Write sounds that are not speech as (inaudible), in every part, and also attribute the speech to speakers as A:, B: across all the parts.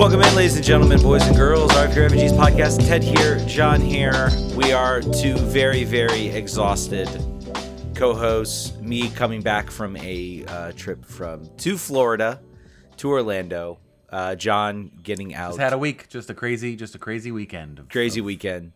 A: Welcome in, ladies and gentlemen, boys and girls. Pure Refugees podcast. Ted here, John here. We are two very, very exhausted co-hosts. Me coming back from a uh, trip from to Florida, to Orlando. Uh, John getting out.
B: Just had a week, just a crazy, just a crazy weekend. of-
A: crazy weekend,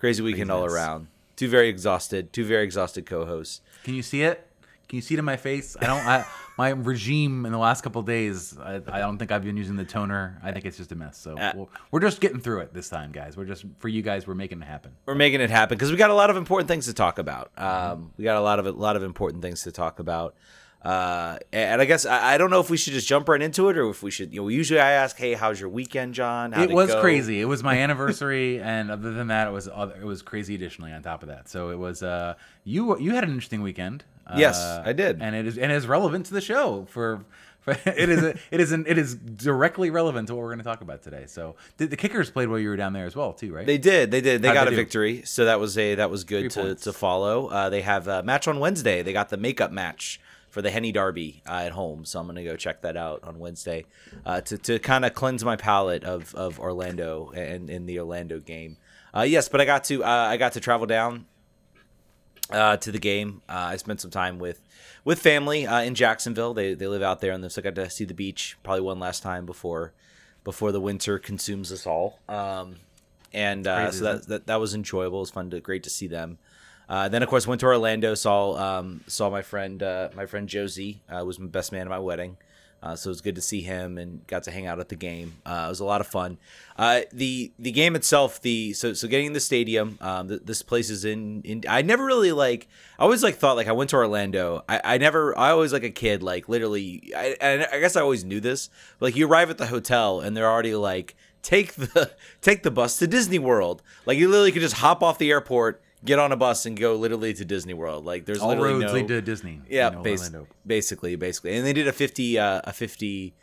A: crazy weekend all around. Two very exhausted, two very exhausted co-hosts.
B: Can you see it? Can you see it in my face? I don't. I, my regime in the last couple of days. I, I don't think I've been using the toner. I think it's just a mess. So
A: Uh,
B: we'll, we're just getting through it this time, guys. We're just for you guys. We're making it happen.
A: we're making it happen because we got a lot of important things to talk about. Um, we got a lot of a lot of important things to talk about. Uh, and I guess I, I don't know if we should just jump right into it or if we should. You know, usually I ask, "Hey, how's your weekend, John?" How'd
B: it was
A: go?"
B: crazy. It was my (laughs) anniversary, and other than that, it was other, it was crazy. Additionally, on top of that, so it was. Uh, you you had an interesting weekend.
A: Yes,
B: Uh,
A: I did.
B: and it is and it is relevant to the show for. for (laughs) it is a, it is an, it is directly relevant to what we're going to talk about today. So the, the kickers played while you were down there as well, too, right?
A: They did. They did. They
B: How'd
A: got
B: they
A: a
B: do?
A: victory, so that was a that was good
B: Three
A: to,
B: points.
A: to follow. Uh, they have a match on Wednesday. They got the makeup match for the Henny Derby uh, at home, so I'm gonna go check that out on Wednesday uh, to to kind of cleanse my palate of of Orlando and in the Orlando game. Uh, yes, but I got to uh, I got to travel down uh, to the game. Uh, I spent some time with with family uh, in Jacksonville. They they live out there, and so I got to see the beach probably one last time before before the winter consumes us all. Um, and uh,
B: crazy,
A: so that, that that was enjoyable. It was fun to great to see them. Uh, then of course went to Orlando. Saw um, saw my friend uh, my friend Josie uh, was my best man at my wedding. Uh, so it was good to see him and got to hang out at the game. Uh, it was a lot of fun. Uh, the the game itself, the so so getting in the stadium. Um, th- this place is in, in. I never really like. I always like thought like I went to Orlando. I, I never. I always like a kid like literally. I, I guess I always knew this. Like you arrive at the hotel and they're already like take the (laughs) take the bus to Disney World. Like you literally could just hop off the airport, get on a bus, and go literally to Disney World. Like there's
B: All
A: literally
B: roads
A: no,
B: lead to Disney.
A: yeah, bas- basically, basically, and they did a fifty, uh, a 50,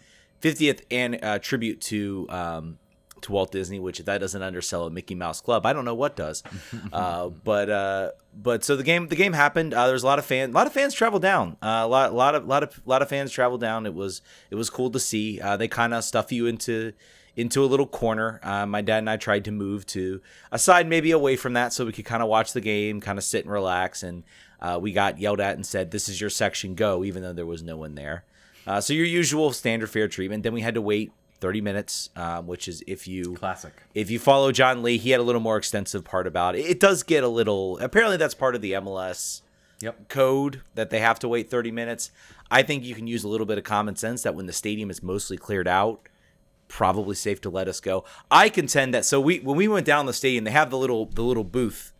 A: 50th and uh, tribute to um, to Walt Disney, which if that doesn't undersell a Mickey Mouse Club, I don't know what does. (laughs) uh, but uh, but so the game the game happened. Uh, there was a lot of fans, a lot of fans traveled down. Uh, a lot, lot of, lot of, lot of fans traveled down. It was it was cool to see. Uh, they kind of stuff you into into a little corner. Uh, my dad and I tried to move to a side, maybe away from that, so we could kind of watch the game, kind of sit and relax. And uh, we got yelled at and said, "This is your section, go!" Even though there was no one there. Uh, so your usual standard fair treatment. Then we had to wait 30 minutes, um, which is if you
B: Classic.
A: if you follow John Lee, he had a little more extensive part about it. It does get a little. Apparently, that's part of the MLS
B: Yep.
A: code that they have to wait 30 minutes. I think you can use a little bit of common sense that when the stadium is mostly cleared out, probably safe to let us go. I contend that so we when we went down the stadium, they have the little the little booth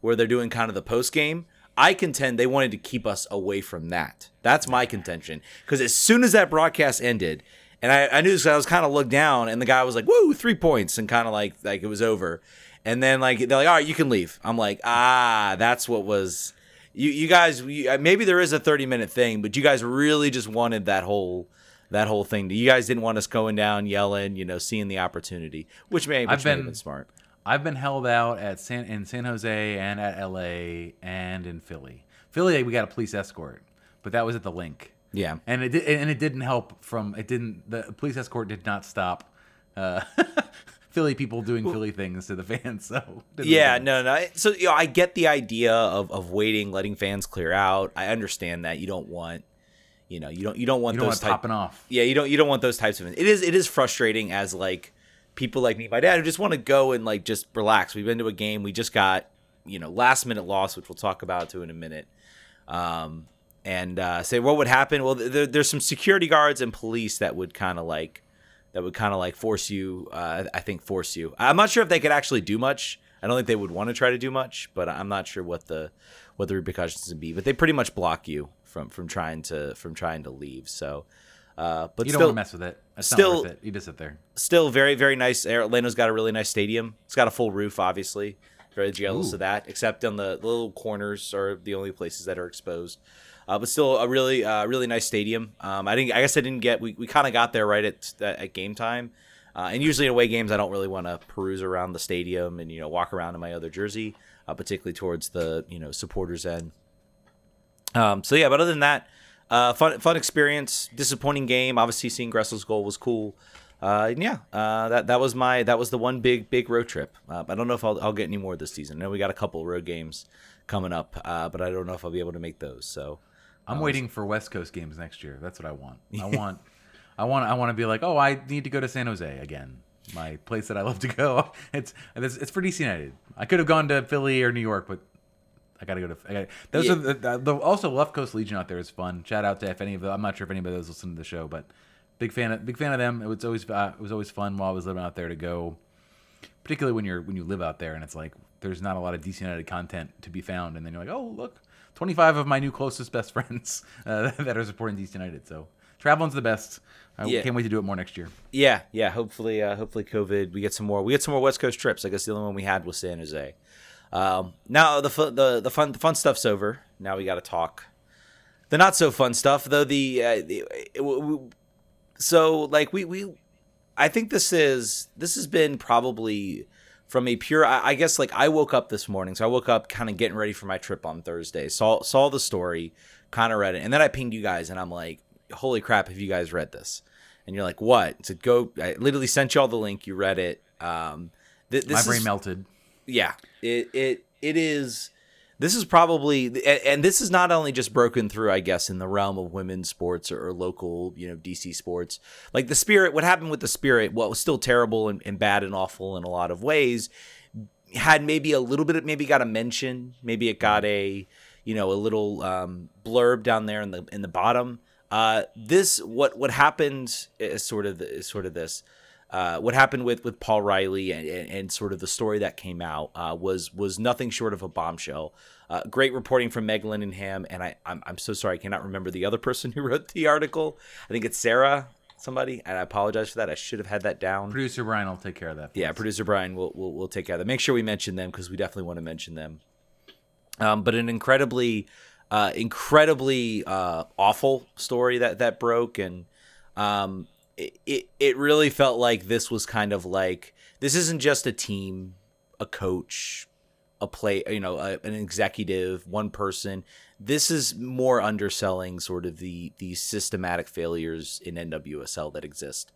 A: where they're doing kind of the post game. I contend they wanted to keep us away from that. That's my contention. Because as soon as that broadcast ended, and I, I knew this, I was kind of looked down, and the guy was like, "Woo, three points," and kind of like like it was over. And then like they're like, "All right, you can leave." I'm like, "Ah, that's what was." You you guys you, maybe there is a 30 minute thing, but you guys really just wanted that whole that whole thing. You guys didn't want us going down yelling, you know, seeing the opportunity, which may which
B: I've
A: may have
B: been-
A: been smart.
B: I've been held out at San in San Jose and at LA and in Philly. Philly, we got a police escort, but that was at the link.
A: Yeah.
B: and it did, and it didn't help from it didn't the police escort did not stop uh, (laughs) Philly people doing Philly things to the (laughs) fans. So
A: Yeah, no, no. So you know, I get the idea of, of waiting, letting fans clear out. I understand that you don't want, you know, you don't you don't want
B: you don't
A: those
B: want
A: type,
B: popping off.
A: Yeah, you don't you don't want those types of. It is it is frustrating as like people like me, my dad, who just want to go and like just relax. We've been to a game, we just got you know last minute loss, which we'll talk about too in a minute. Um, and uh, say what would happen. Well, there, there's some security guards and police that would kind of like that would kind of like force you. Uh, I think force you. I'm not sure if they could actually do much. I don't think they would want to try to do much, but I'm not sure what the what the repercussions would be. But they pretty much block you from from trying to from trying to leave. So, uh, but
B: You don't want to mess with it. It's
A: still-
B: not worth it. You just sit there.
A: still very very nice. Orlando's got a really nice stadium. It's got a full roof, obviously. Very jealous
B: Ooh.
A: of that. Except on the, the little corners are the only places that are exposed. Uh, but still a really uh, really nice stadium. Um, I didn't. I guess I didn't get. We, we kind of got there right at at game time. Uh, and usually in away games, I don't really want to peruse around the stadium and you know walk around in my other jersey, uh, particularly towards the you know supporters end. Um, so yeah, but other than that, uh, fun fun experience. Disappointing game. Obviously, seeing Gressel's goal was cool. uh, and yeah, uh, that that was my that was the one big big road trip. Uh, I don't know if I'll, I'll get any more this season. I know we got a couple road games coming up, uh, but I don't know if I'll be able to make those. So
B: I'm waiting for West Coast games next year. That's what I want. I (laughs) want, I want, I want to be like, oh, I need to go to San Jose again, my place that I love to go. (laughs) It's it's, it's for DC United. I could have gone to Philly or New York, but I gotta go to. I gotta, those
A: Yeah.
B: are the, the, the also Left Coast Legion out there is fun. Shout out to if any of the, I'm not sure if anybody was listening to the show, but big fan of big fan of them. It was always uh, it was always fun while I was living out there to go, particularly when you're when you live out there and it's like there's not a lot of DC United content to be found, and then you're like, oh look, 25 of my new closest best (laughs) friends uh, (laughs) that are supporting DC United. So traveling's the best. I
A: Yeah.
B: can't wait to do it more next year.
A: yeah, yeah. Hopefully, uh, hopefully, COVID. We get some more. We get some more West Coast trips. I guess the only one we had was San Jose. Um, now the fu- the the fun the fun stuff's over. Now we got to talk the not so fun stuff. Though the, uh, the it, w- w- so like we we I think this is this has been probably from a pure I, I guess like I woke up this morning so I woke up kind of getting ready for my trip on Thursday saw saw the story kind of read it and then I pinged you guys and I'm like holy crap have you guys read this and you're like what so go I literally sent you all the link you read it um th- this
B: My
A: is-
B: brain melted.
A: Yeah. It it it is this is probably and, and this is not only just broken through i guess in the realm of women's sports or, or local you know dc sports. Like the spirit what happened with the spirit what was still terrible and, and bad and awful in a lot of ways had maybe a little bit of maybe got a mention. Maybe it got a you know a little um, blurb down there in the in the bottom. Uh, this what what happened is sort of is sort of this uh, what happened with with Paul Riley and, and, and sort of the story that came out uh, was was nothing short of a bombshell. Uh, great reporting from Meg Linehan, and I I'm, I'm so sorry I cannot remember the other person who (laughs) wrote the article. I think it's Sarah somebody, and I apologize for that. I should have had that down.
B: Producer Brian will take care of that.
A: Yeah,
B: us.
A: producer Brian will will will take care of that. Make sure we mention them because we definitely want to mention them. Um, but an incredibly, uh, incredibly uh, awful story that that broke, and um, it, it really felt like this was kind of like this isn't just a team, a coach, a play, you know, a, an executive, one person. This is more underselling sort of the the systematic failures in NWSL that exist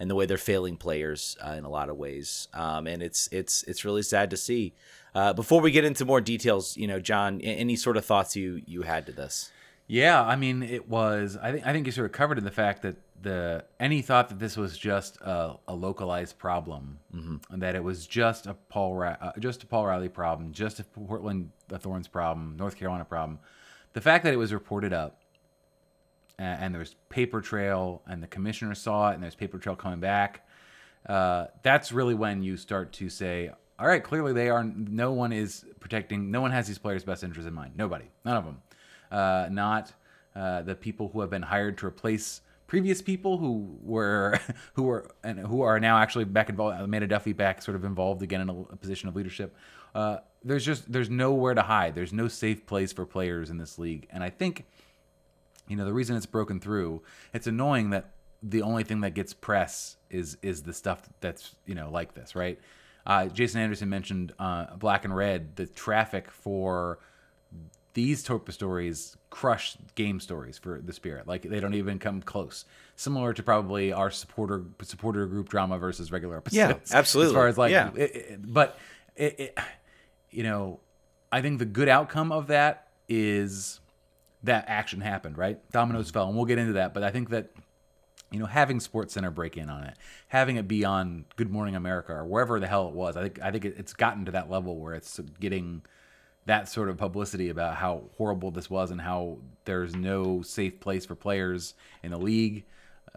A: and the way they're failing players uh, in a lot of ways. Um, and it's it's it's really sad to see. Uh, before we get into more details, you know, John, any sort of thoughts you you had to this?
B: Yeah, I mean, it was. I think I think you sort of covered in the fact that the any thought that this was just a, a localized problem, and that it was just a Paul Ri- uh, just a Paul Riley problem, just a Portland the Thorns problem, North Carolina problem. The fact that it was reported up, and, and there's paper trail, and the commissioner saw it, and there's paper trail coming back. Uh, that's really when you start to say, all right, clearly they are. No one is protecting. No one has these players' best interests in mind. Nobody. None of them. Uh, not uh, the people who have been hired to replace previous people who were (laughs) who were and who are now actually back involved. Amanda Duffy back, sort of involved again in a, a position of leadership. Uh, there's just there's nowhere to hide. There's no safe place for players in this league, and I think you know the reason it's broken through it's annoying that the only thing that gets press is is the stuff that's you know like this right uh, jason anderson mentioned uh, black and red the traffic for these type of stories crush game stories for the spirit like they don't even come close similar to probably our supporter supporter group drama versus regular episodes Yeah,
A: absolutely.
B: as far as like
A: Yeah.
B: it, it- but it, it, you know i think the good outcome of that is that action happened, right? Dominoes mm-hmm. fell, and we'll get into that. But I think that you know having Sports Center break in on it, having it be on Good Morning America or wherever the hell it was, I think I think it, it's gotten to that level where it's getting that sort of publicity about how horrible this was and how there's no safe place for players in the league.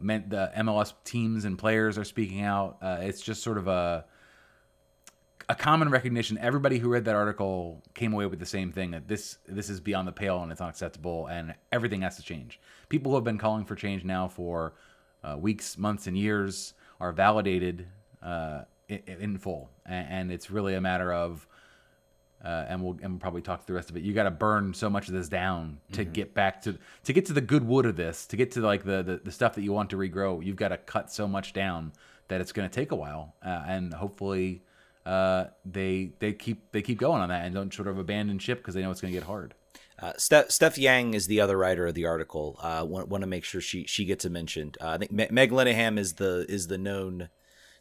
B: Meant the MLS teams and players are speaking out. Uh, it's just sort of a a common recognition. Everybody who read that article came away with the same thing that this this is beyond the pale and it's unacceptable, and everything has to change. People who have been calling for change now for uh, weeks, months, and years are validated uh, in, in full, and, and it's really a matter of. Uh, and we'll and we'll probably talk through the rest of it. You got to burn so much of this down to get back to to get to the good wood of this, to get to like the the, the stuff that you want to regrow. You've got to cut so much down that it's going to take a while, uh, and hopefully, uh, they they keep they keep going on that and don't sort of abandon ship because they know it's going to get hard.
A: Uh, Steph, Steph Yang is the other writer of the article. Uh, want, want to make sure she she gets it mentioned. Uh, I think Meg Linehan is the is the known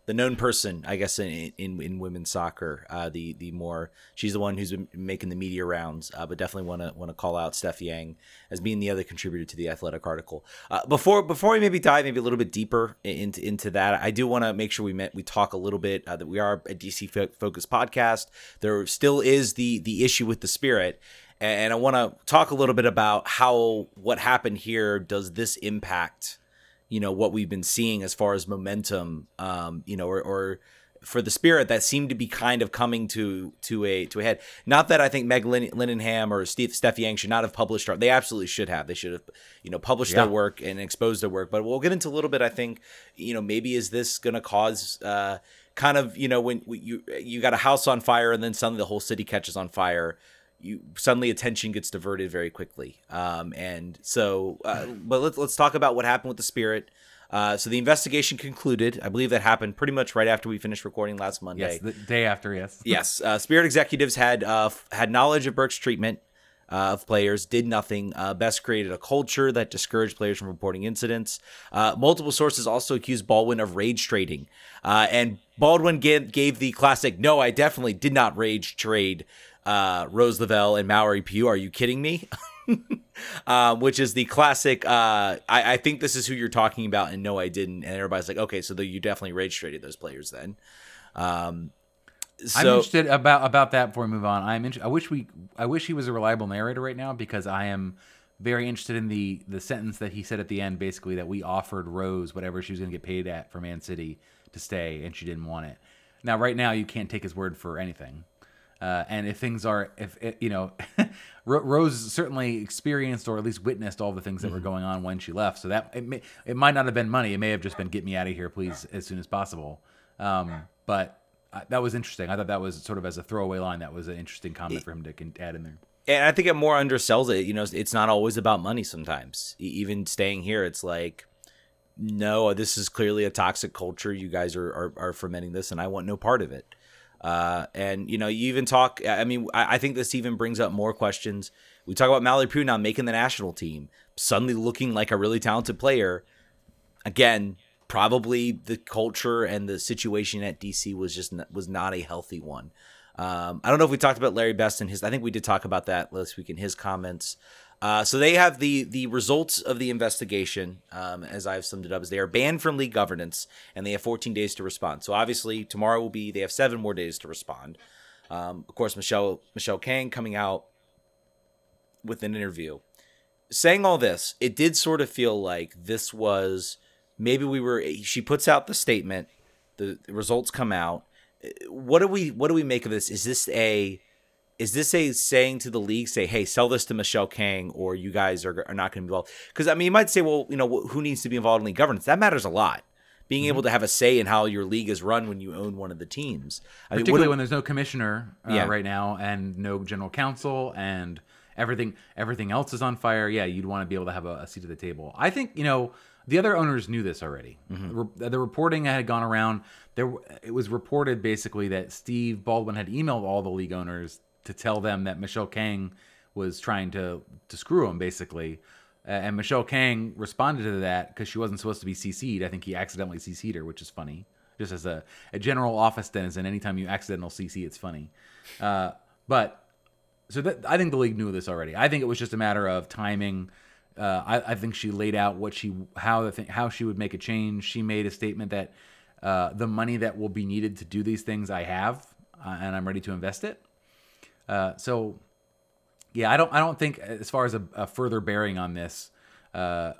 A: the known person, I guess, in in, in women's soccer. Uh, the the more she's the one who's been making the media rounds. Uh, but definitely want to want to call out Steph Yang as being the other contributor to the Athletic article. Uh, before before we maybe dive maybe a little bit deeper into into that, I do want to make sure we met we talk a little bit uh, that we are a DC focused podcast. There still is the the issue with the spirit and I want to talk a little bit about how what happened here does this impact, you know, what we've been seeing as far as momentum, um, you know, or, or for the spirit that seemed to be kind of coming to to a to a head. Not that I think Meg Lin- Linehan or Steve Steph Yang should not have published art. They absolutely should have. They should have, you know, published yeah. their work and exposed their work. But we'll get into a little bit. I think, you know, maybe is this going to cause uh, kind of you know when you you got a house on fire and then suddenly the whole city catches on fire you suddenly attention gets diverted very quickly. Um, and so, uh, but let's let's talk about what happened with the spirit. Uh, so the investigation concluded. I believe that happened pretty much right after we finished recording last Monday.
B: Yes, the day after. Yes. (laughs)
A: yes. Uh, spirit executives had uh, had knowledge of Burke's treatment uh, of players, did nothing. Uh, Best created a culture that discouraged players from reporting incidents. Uh, multiple sources also accused Baldwin of rage trading. Uh, and Baldwin gave, gave the classic, no, I definitely did not rage trade uh, Rose Lavelle and Mallory Pugh. Are you kidding me? um, (laughs) which is the classic. Uh, I, I, think this is who you're talking about, and no, I didn't. And everybody's like, okay, so the, you definitely rage traded those players then. Um,
B: so, I'm interested about about that before we move on. I'm I wish we I wish he was a reliable narrator right now because I am very interested in the the sentence that he said at the end, basically that we offered Rose whatever she was going to get paid at for Man City to stay, and she didn't want it. Now, right now, you can't take his word for anything. Uh, and if things are, if it, you know, (laughs) Rose certainly experienced or at least witnessed all the things that mm-hmm. were going on when she left. So that it, may, it might not have been money. It may have just been get me out of here, please, as soon as possible. Um, but uh, that was interesting. I thought that was sort of as a throwaway line. That was an interesting comment for him to add in there.
A: And I think it more undersells it. You know, it's not always about money. Sometimes, even staying here, it's like, no, this is clearly a toxic culture. You guys are, are, are fermenting this, and I want no part of it. Uh, and you know, you even talk. I mean, I, I, think this even brings up more questions. We talk about Mallory Pugh now making the national team, suddenly looking like a really talented player. Again, probably the culture and the situation at DC was just was not a healthy one. Um, I don't know if we talked about Larry Best and his. I think we did talk about that last week in his comments. Uh, so they have the the results of the investigation, um, as I've summed it up, is they are banned from league governance and they have 14 days to respond. So obviously tomorrow will be they have seven more days to respond. Um, of course, Michelle Michelle Kang coming out with an interview, saying all this. It did sort of feel like this was maybe we were. She puts out the statement, the, the results come out. What do we what do we make of this? Is this a is this a saying to the league, say, hey, sell this to Michelle Kang, or you guys are, are not going to be involved? Because I mean, you might say, well, you know, who needs to be involved in league governance? That matters a lot. Being mm-hmm. able to have a say in how your league is run when you own one of the teams,
B: I particularly mean, when there's no commissioner uh, yeah. right now and no general counsel and everything everything else is on fire. Yeah, you'd want to be able to have a, a seat at the table. I think you know the other owners knew this already. Mm-hmm. The, the, reporting had gone around. There, it was reported basically that Steve Baldwin had emailed all the league owners to tell them that Michelle Kang was trying to to screw him basically. Uh, and Michelle Kang responded to that because she wasn't supposed to be CC'd. I think he accidentally CC'd her, which is funny. Just as a, a general office denizen, anytime you accidental CC, it's funny. Uh, but so that, I think the league knew this already. I think it was just a matter of timing. Uh, I, I, think she laid out what she how the thing, how she would make a change. She made a statement that uh, the money that will be needed to do these things I have, uh, and I'm ready to invest it. Uh, so, yeah, I don't I don't think as far as a, a further bearing on this, uh,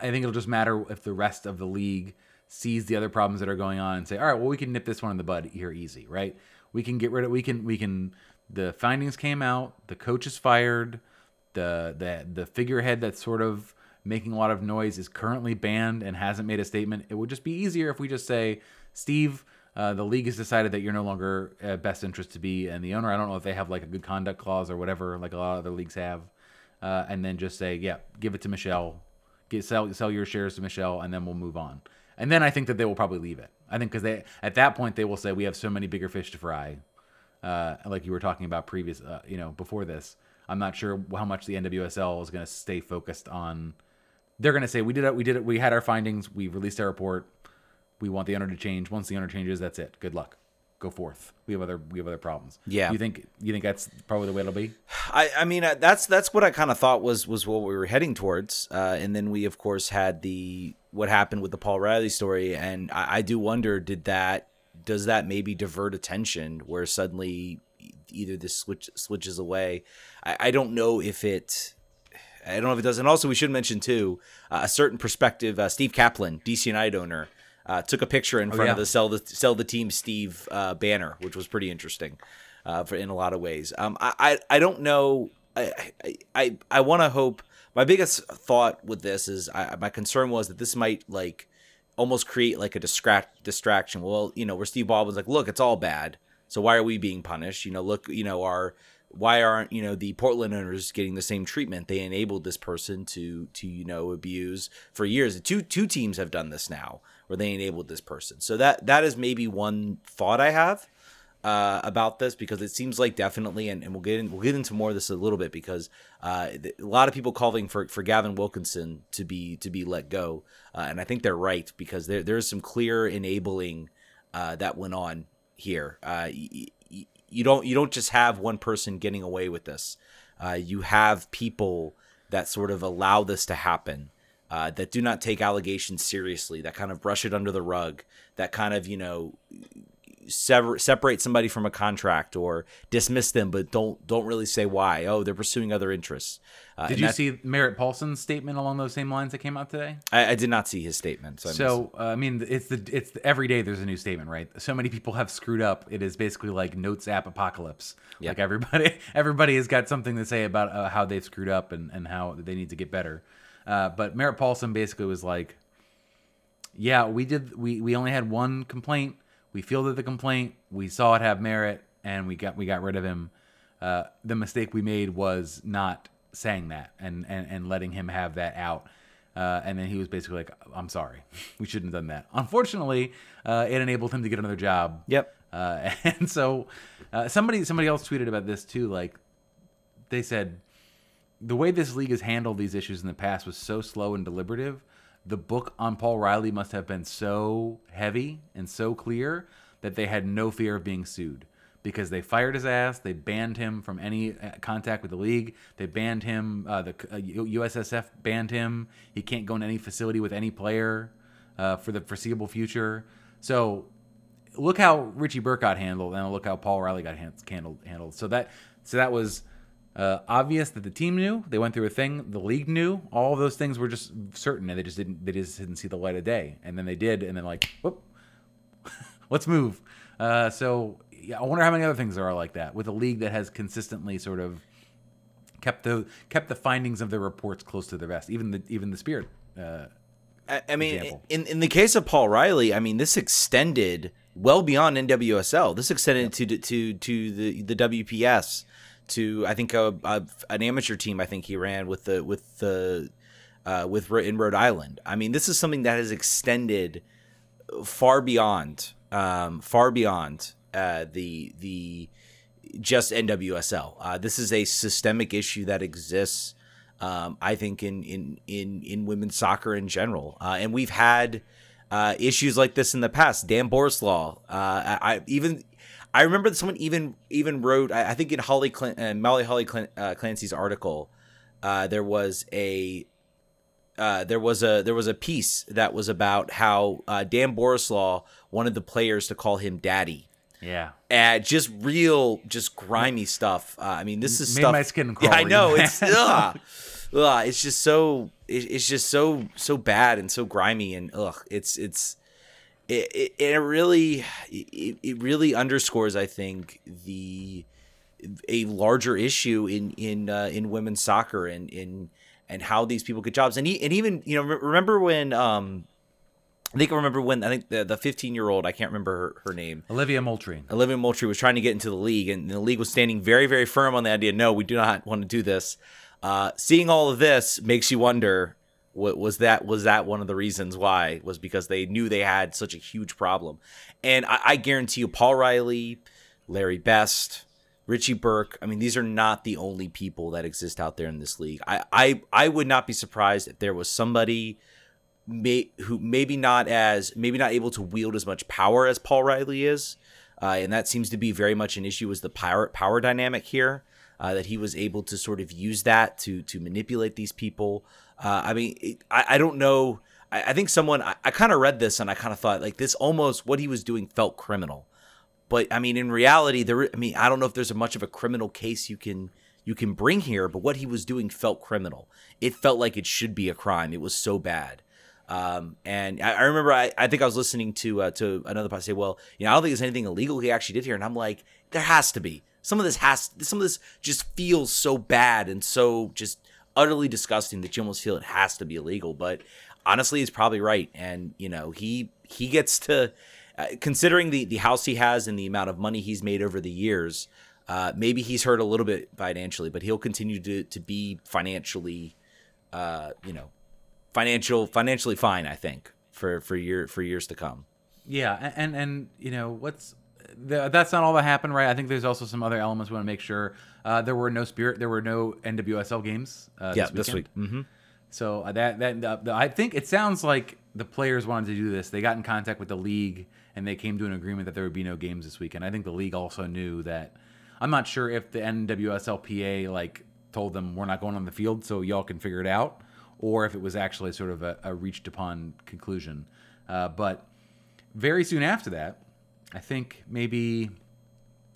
B: I think it'll just matter if the rest of the league sees the other problems that are going on and say, all right, well, we can nip this one in the bud here easy, right? We can get rid of we can we can the findings came out, the coach is fired, the the the figurehead that's sort of making a lot of noise is currently banned and hasn't made a statement. It would just be easier if we just say, Steve, uh, the league has decided that you're no longer uh, best interest to be and the owner. I don't know if they have like a good conduct clause or whatever, like a lot of other leagues have. Uh, and then just say, yeah, give it to Michelle, get sell sell your shares to Michelle, and then we'll move on. and then I think that they will probably leave it. I think because they at that point they will say we have so many bigger fish to fry, uh, like you were talking about previous, uh, you know, before this. I'm not sure how much the NWSL is going to stay focused on. They're going to say we did it, we did it, we had our findings, we released our report. We want the owner to change. Once the owner changes, that's it. Good luck. Go forth. We have other we have other problems.
A: Yeah.
B: You think you think that's probably the way it'll be?
A: I, I mean uh, that's that's what I kind of thought was was what we were heading towards, uh, and then we of course had the what happened with the Paul Riley story, and I, I do wonder did that does that maybe divert attention where suddenly either this switch switches away. I, I don't know if it. I don't know if it does. And also, we should mention too uh, a certain perspective. Uh, Steve Kaplan, DC United owner, uh, took a picture in front
B: yeah.
A: of the sell the sell the team Steve uh, banner, which was pretty interesting uh, for in a lot of ways. Um, I, I I don't know. I I I, I want to hope. My biggest thought with this is I, my concern was that this might like almost create like a distract distraction. Well, you know, where Steve Baldwin's like, look, it's all bad. So why are we being punished? You know, look, you know, our why aren't you know the Portland owners getting the same treatment? They enabled this person to to you know abuse for years. Two two teams have done this now, where they enabled this person. So that that is maybe one thought I have uh, about this because it seems like definitely, and, and we'll get in, we'll get into more of this a little bit because uh, a lot of people calling for for Gavin Wilkinson to be to be let go, uh, and I think they're right because there there's some clear enabling uh, that went on here. Uh, y- y- you don't you don't just have one person getting away with this. Uh, you have people that sort of allow this to happen. Uh, that do not take allegations seriously, that kind of brush it under the rug, that kind of you know sever- separate somebody from a contract or dismiss them, but don't don't really say why. Oh, they're pursuing other interests. Uh,
B: Did you
A: that-
B: see Merritt Paulson's statement along those same lines that came out today?
A: I, I did not see his statement. So, I
B: uh, I mean, it's the it's the, every day there's a new statement, right? So many people have screwed up. It is basically like notes app apocalypse.
A: Yeah.
B: Like everybody (laughs) everybody has got something to say about uh, how they've screwed up and and how they need to get better. Uh, but Merritt Paulson basically was like, "Yeah, we did. We we only had one complaint. We fielded the complaint. We saw it have merit, and we got we got rid of him. Uh, the mistake we made was not saying that and and, and letting him have that out." Uh, and then he was basically like, "I'm sorry, (laughs) we shouldn't have done that." Unfortunately, uh, it enabled him to get another job.
A: Yep.
B: Uh, (laughs) and so, uh, somebody somebody else tweeted about this too. Like, they said the way this league has handled these issues in the past was so slow and deliberative. The book on Paul Riley must have been so heavy and so clear that they had no fear of being sued because they fired his ass. They banned him from any uh, contact with the league. They banned him. Uh, the uh, USSF banned him. He can't go in any facility with any player uh, for the foreseeable future. So look how Richie Burke got handled, and look how Paul Riley got han- handled. Handled. So that so that was uh, obvious that the team knew. They went through a thing. The league knew. All of those things were just certain, and they just didn't. They just didn't see the light of day. And then they did, and then like, whoop, (laughs) let's move. Uh, so yeah, I wonder how many other things there are like that with a league that has consistently sort of kept the kept the findings of their reports close to their vest. Even the even the spirit. Uh,
A: I, I mean,
B: example.
A: in in the case of Paul Riley, I mean, this extended well beyond NWSL. This extended to to to the the WPS, to I think a, a, an amateur team. I think he ran with the with the uh, with in Rhode Island. I mean, this is something that has extended far beyond um, far beyond uh, the the just NWSL. Uh, this is a systemic issue that exists. Um, I think in in in in women's soccer in general, uh, and we've had uh, issues like this in the past. Dan Borislow, uh, I, I even I remember that someone even even wrote. I, I think in Holly Clin- uh, Molly Holly Clin- uh, Clancy's article, uh, there was a uh, there was a there was a piece that was about how uh, Dan Borislow wanted the players to call him Daddy.
B: yeah.
A: And just real, just grimy stuff. Uh, I mean, this is
B: Made
A: stuff.
B: my skin crawl (laughs)
A: Yeah, I know it's (laughs) ugh, ugh, it's just so it, it's just so so bad and so grimy and ugh, it's it's it it, it really it, it really underscores I think the a larger issue in in uh, in women's soccer and in and how these people get jobs and he, and even you know remember when um I think I remember when I think the the 15 year old I can't remember her, her name
B: Olivia Moultrie.
A: Olivia Moultrie was trying to get into the league, and the league was standing very, very firm on the idea. No, we do not want to do this. Uh, seeing all of this makes you wonder was that? Was that one of the reasons why? Was because they knew they had such a huge problem, and I, I guarantee you, Paul Riley, Larry Best, Richie Burke. I mean, these are not the only people that exist out there in this league. I I, I would not be surprised if there was somebody may, who maybe not as maybe not able to wield as much power as Paul Riley is, uh, and that seems to be very much an issue. Was the power power dynamic here? Uh, that he was able to sort of use that to to manipulate these people. Uh, I mean, it, I, I don't know. I, I think someone I, I kind of read this and I kind of thought like this almost what he was doing felt criminal, but I mean in reality there. I mean I don't know if there's a much of a criminal case you can you can bring here, but what he was doing felt criminal. It felt like it should be a crime. It was so bad. Um, and I, I remember I, I think I was listening to uh, to another podcast say, well, you know, I don't think there's anything illegal he actually did here, and I'm like, there has to be. Some of this has some of this just feels so bad and so just utterly disgusting that you almost feel it has to be illegal. But honestly, he's probably right, and you know, he he gets to. Uh, considering the, the house he has and the amount of money he's made over the years, uh, maybe he's hurt a little bit financially, but he'll continue to, to be financially, uh, you know, financial financially fine. I think for for year for years to come.
B: Yeah, and and, and you know what's the, that's not all that happened, right? I think there's also some other elements we want to make sure. Uh, there were no spirit, there were no NWSL games. Uh,
A: yeah,
B: this,
A: this week. Mm-hmm.
B: So uh, that that uh, I think it sounds like the players wanted to do this. They got in contact with the league and they came to an agreement that there would be no games this weekend. I think the league also knew that. I'm not sure if the NWSLPA like told them we're not going on the field, so y'all can figure it out, or if it was actually sort of a, a reached upon conclusion. Uh, but very soon after that, I think maybe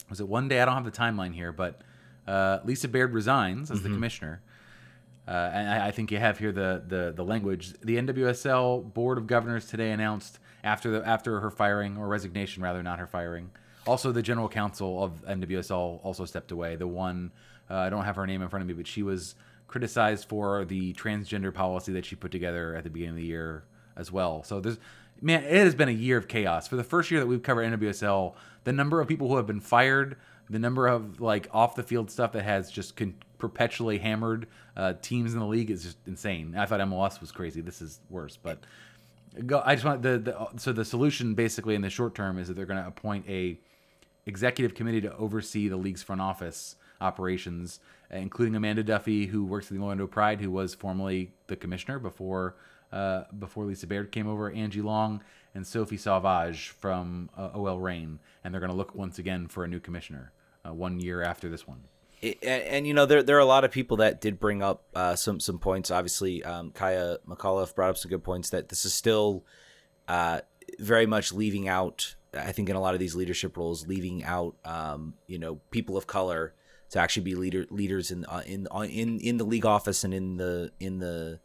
B: was it one day? I don't have the timeline here, but uh, Lisa Baird resigns as the commissioner. Uh, and I, I think you have here the, the the language. The NWSL Board of Governors today announced after the after her firing or resignation, rather, not her firing. Also, the general counsel of NWSL also stepped away. The one uh, I don't have her name in front of me, but she was criticized for the transgender policy that she put together at the beginning of the year as well. So there's man, it has been a year of chaos. For the first year that we've covered NWSL, the number of people who have been fired, the number of like off the field stuff that has just con- perpetually hammered uh, teams in the league is just insane. I thought MLS was crazy. This is worse, but go. I just want the, the so the solution basically in the short term is that they're going to appoint a executive committee to oversee the league's front office operations, including Amanda Duffy, who works at the Orlando Pride, who was formerly the commissioner before uh, before Lisa Baird came over, Angie Long, and Sophie Sauvage from uh, OL Reign, and they're going to look once again for a new commissioner uh, one year after this one.
A: It, and, and, you know there there are a lot of people that did bring up uh, some some points. Obviously, um, Kaiya McCullough brought up some good points that this is still uh, very much leaving out. I think in a lot of these leadership roles, leaving out um, you know people of color to actually be leader leaders in uh, in in in the league office and in the in the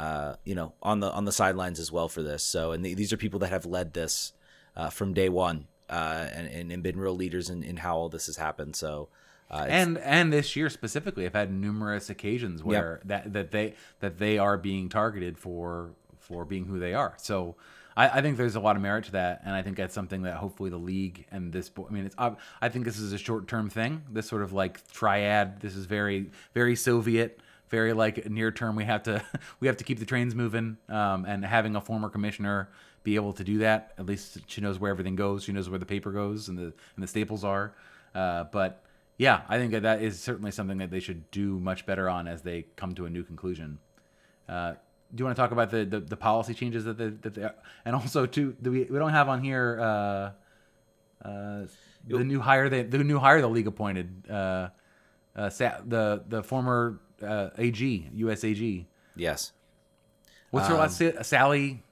A: uh, you know on the on the sidelines as well for this. So and the, these are people that have led this uh, from day one uh, and, and been real leaders in, in how all this has happened. So.
B: Uh, and and this year specifically, I've had numerous occasions where yep. that that they that they are being targeted for for being who they are. So I, I, think there's a lot of merit to that, and I think that's something that hopefully the league and this. I mean, it's. I think this is a short term thing. This sort of like triad. This is very very Soviet. Very like near term. We have to (laughs) we have to keep the trains moving, um, and having a former commissioner be able to do that. At least she knows where everything goes. She knows where the paper goes and the and the staples are. Uh, but yeah, I think that that is certainly something that they should do much better on as they come to a new conclusion. Uh, do you want to talk about the, the, the policy changes that the, that they, and also too we we don't have on here uh, uh, the new hire the, the new hire the league appointed uh, uh, the the former uh, AG US AG
A: yes
B: what's her um, last Sally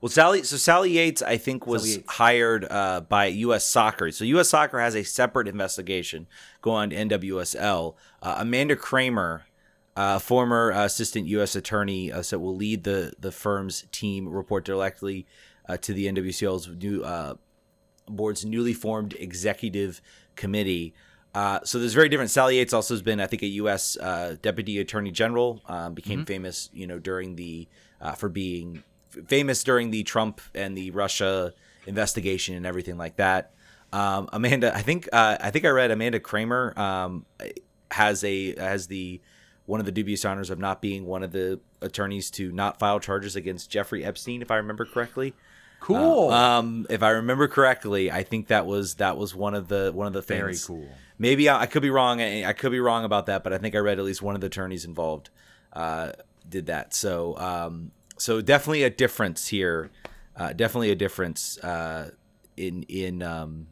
A: well, Sally. So Sally Yates, I think, was hired uh, by U.S. Soccer. So U.S. Soccer has a separate investigation going on to NWSL. Uh, Amanda Kramer, uh, former assistant U.S. attorney, uh, so will lead the the firm's team. Report directly uh, to the NWSL's new uh, board's newly formed executive committee. So there's very different. Sally Yates also has been, I think, a U.S. deputy attorney general. Um, became mm-hmm. famous, you know, during the for being famous during the Trump and the Russia investigation and everything like that. Um, Amanda, I think uh, I think I read Amanda Kramer um, has a has the one of the dubious honors of not being one of the attorneys to not file charges against Jeffrey Epstein, if I remember correctly.
B: Cool.
A: Um, if I remember correctly, I think that was that was one of the one of the things.
B: Very cool.
A: Maybe I, I could be wrong. I, I could be wrong about that, but I think I read at least one of the attorneys involved uh, did that. So um, so definitely a difference here. Uh, definitely a difference uh, in in um,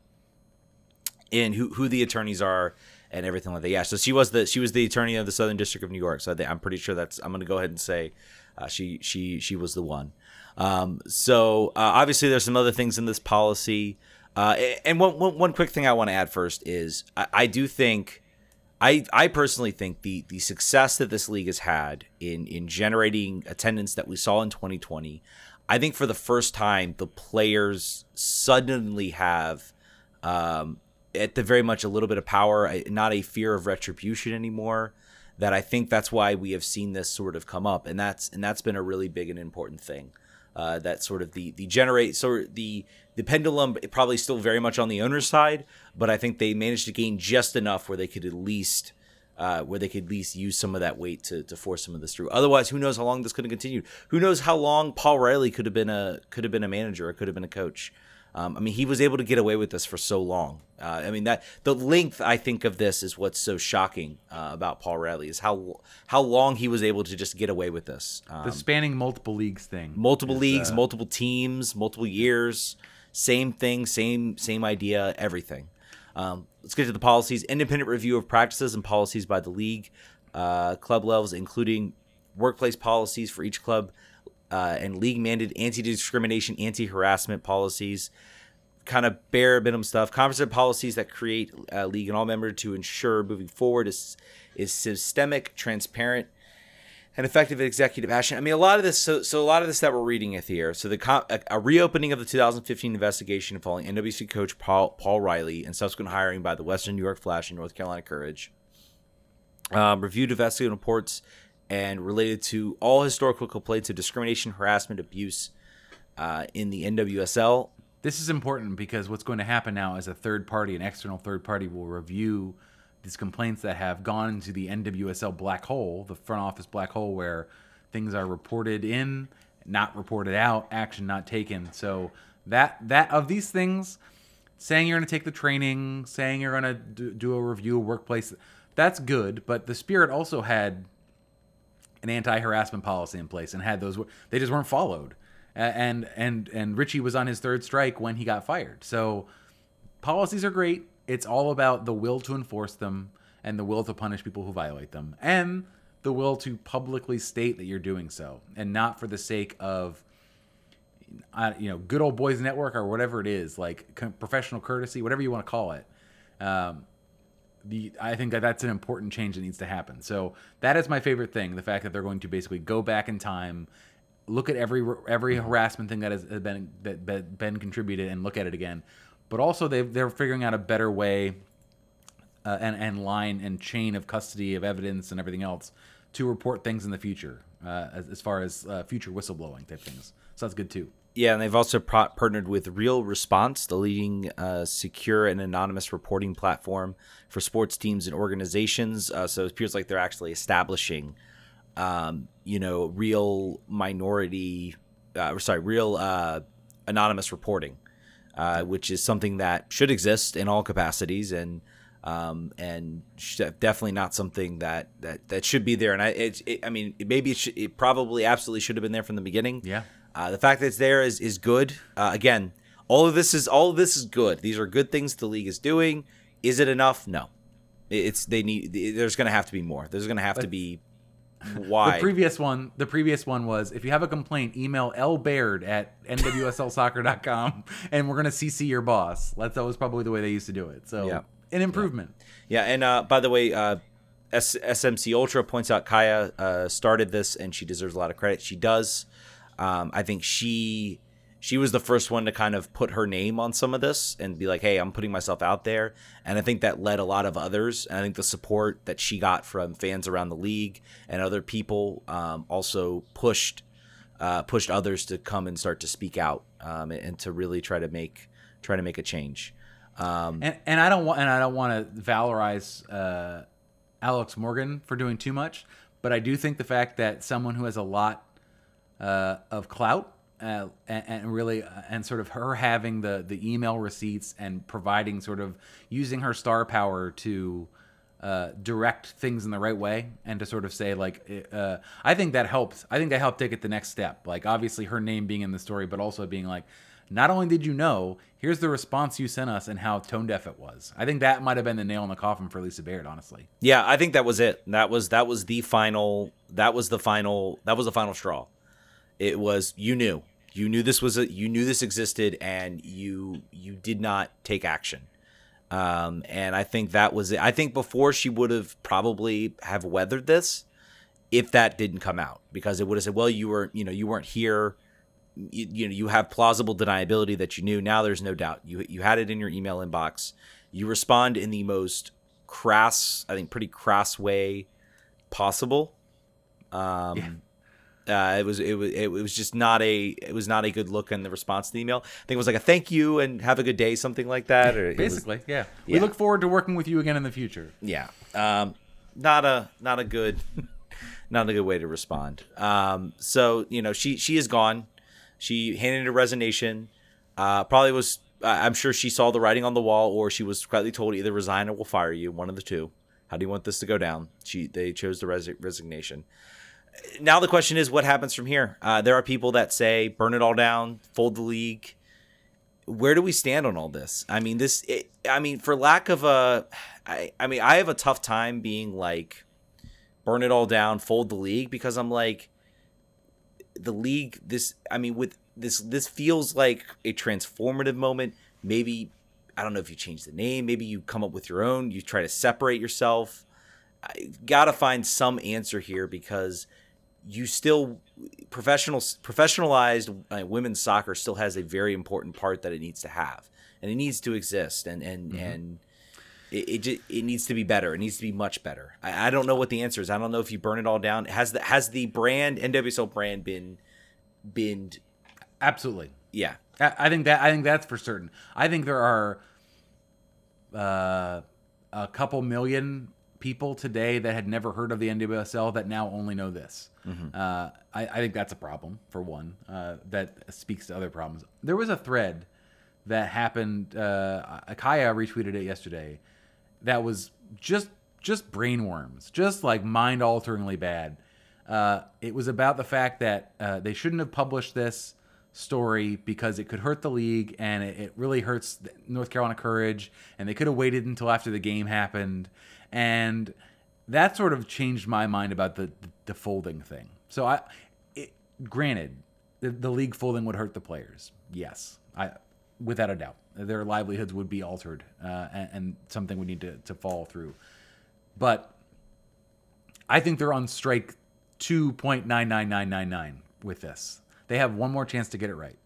A: in who who the attorneys are and everything like that. Yeah, so she was the she was the attorney of the Southern District of New York. So I I'm pretty sure that's I'm going to go ahead and say uh, she she she was the one. Um, so uh, obviously there's some other things in this policy. Uh, and one, one, one quick thing I want to add first is I, I do think I I personally think the the success that this league has had in in generating attendance that we saw in 2020, I think for the first time the players suddenly have um, at the very much a little bit of power, not a fear of retribution anymore. That I think that's why we have seen this sort of come up, and that's and that's been a really big and important thing. Uh, that sort of the the generate so the the pendulum probably still very much on the owner's side, but I think they managed to gain just enough where they could at least uh, where they could at least use some of that weight to, to force some of this through. Otherwise, who knows how long this could have continued? Who knows how long Paul Riley could have been a could have been a manager or could have been a coach? Um, I mean, he was able to get away with this for so long. Uh, I mean, that the length I think of this is what's so shocking uh, about Paul Riley is how how long he was able to just get away with this.
B: Um, the spanning multiple leagues thing,
A: multiple is, leagues, uh, multiple teams, multiple years, same thing, same same idea, everything. Um, let's get to the policies. Independent review of practices and policies by the league, uh, club levels, including workplace policies for each club uh, and league mandated anti discrimination, anti harassment policies, kind of bare minimum stuff. Comprehensive policies that create a league and all members to ensure moving forward is is systemic, transparent, and effective executive action. I mean, a lot of this. So, so a lot of this that we're reading here. So the a, a reopening of the 2015 investigation following NWC coach Paul Paul Riley and subsequent hiring by the Western New York Flash and North Carolina Courage. Um, reviewed investigative reports and related to all historical complaints of discrimination, harassment, abuse uh, in the NWSL.
B: This is important because what's going to happen now is a third party, an external third party, will review these complaints that have gone into the NWSL black hole, the front office black hole, where things are reported in, not reported out, action not taken. So that that of these things, saying you're going to take the training, saying you're going to do a review of workplace, that's good. But the spirit also had an anti-harassment policy in place and had those they just weren't followed. And and and richie was on his third strike when he got fired. So policies are great. It's all about the will to enforce them and the will to punish people who violate them and the will to publicly state that you're doing so and not for the sake of uh, you know good old boys network or whatever it is like professional courtesy whatever you want to call it. Um, the I think that that's an important change that needs to happen. So that is my favorite thing: the fact that they're going to basically go back in time, look at every every harassment thing that has been that been contributed, and look at it again. But also they they're figuring out a better way, uh, and and line and chain of custody of evidence and everything else to report things in the future, uh, as, as far as uh, future whistleblowing type things. So that's good too.
A: Yeah, and they've also pro- partnered with Real Response, the leading uh, secure and anonymous reporting platform for sports teams and organizations. Uh, so it appears like they're actually establishing, um, you know, real minority, uh, sorry, real uh, anonymous reporting, uh, which is something that should exist in all capacities and. Um, and definitely not something that, that, that should be there. And I, it, it I mean, maybe it, should, it probably absolutely should have been there from the beginning.
B: Yeah.
A: Uh, the fact that it's there is is good. Uh, again, all of this is all of this is good. These are good things the league is doing. Is it enough? No. It's they need. There's going to have to be more. There's going to have but to be why (laughs)
B: the previous one the previous one was if you have a complaint email l baird at nwslsoccer.com (laughs) and we're going to cc your boss that's that was probably the way they used to do it so yeah. an improvement
A: yeah, yeah and uh, by the way uh, S- smc ultra points out Kaiya uh, started this and she deserves a lot of credit she does um, I think she she was the first one to kind of put her name on some of this and be like, "Hey, I'm putting myself out there." And I think that led a lot of others. And I think the support that she got from fans around the league and other people um, also pushed uh, pushed others to come and start to speak out um, and, to really try to make try to make a change. Um,
B: and, and I don't want and I don't want to valorize uh, Alex Morgan for doing too much, But I do think the fact that someone who has a lot uh, of clout uh, and, and, really uh, and sort of her having the the email receipts and providing sort of using her star power to uh, direct things in the right way and to sort of say like uh, I think that helps. I think that helped take it the next step. Like obviously her name being in the story, but also being like, not only did you know, here's the response you sent us and how tone deaf it was. I think that might have been the nail in the coffin for Lisa Baird, honestly.
A: Yeah, I think that was it. That was that was the final. That was the final. That was the final straw. It was you knew you knew this was a you knew this existed and you you did not take action um, and I think that was it. I think before she would have probably have weathered this if that didn't come out because it would have said, well, you were, you know, you weren't here. You, you know, you have plausible deniability that you knew. Now there's no doubt. You you had it in your email inbox. You respond in the most crass, I think, pretty crass way possible. Um, yeah. Uh, it was it was it was just not a it was not a good look in the response to the email. I think it was like a thank you and have a good day, something like that. Or
B: Basically,
A: was,
B: yeah. yeah. We look forward to working with you again in the future.
A: Yeah, um, not a not a good (laughs) not a good way to respond. Um, so you know she she is gone. She handed a resignation. Uh, probably was I'm sure she saw the writing on the wall, or she was quietly told either resign or we'll fire you. One of the two. How do you want this to go down? She they chose the res- resignation now the question is what happens from here? Uh, there are people that say burn it all down fold the league. Where do we stand on all this? I mean this it, i mean for lack of a I, I mean i have a tough time being like burn it all down fold the league because i'm like the league this i mean with this this feels like a transformative moment. Maybe i don't know if you change the name maybe you come up with your own you try to separate yourself. I gotta find some answer here because you still professional professionalized uh, women's soccer still has a very important part that it needs to have. And it needs to exist. And and mm-hmm. and it, it, just, it needs to be better. It needs to be much better. I, I, don't know what the answer is. I don't know if you burn it all down. Has the has the brand nwsl brand been been
B: absolutely.
A: Yeah.
B: I, I think that i think that's for certain. I think there are uh, a couple million people today that had never heard of the NWSL that now only know this. Mm-hmm. Uh, I, I, think that's a problem for one. Uh, that speaks to other problems. There was a thread that happened. Uh, Akaya retweeted it yesterday. That was just just brainworms, just like mind alteringly bad. Uh, it was about the fact that uh, they shouldn't have published this story because it could hurt the league and it, it really hurts North Carolina Courage. And they could have waited until after the game happened and that sort of changed my mind about the the folding thing. So I, it, granted, the, the league folding would hurt the players. Yes, I without a doubt, their livelihoods would be altered, uh, and, and something would need to to fall through. But I think they're on strike two point nine nine nine nine nine with this. They have one more chance to get it right.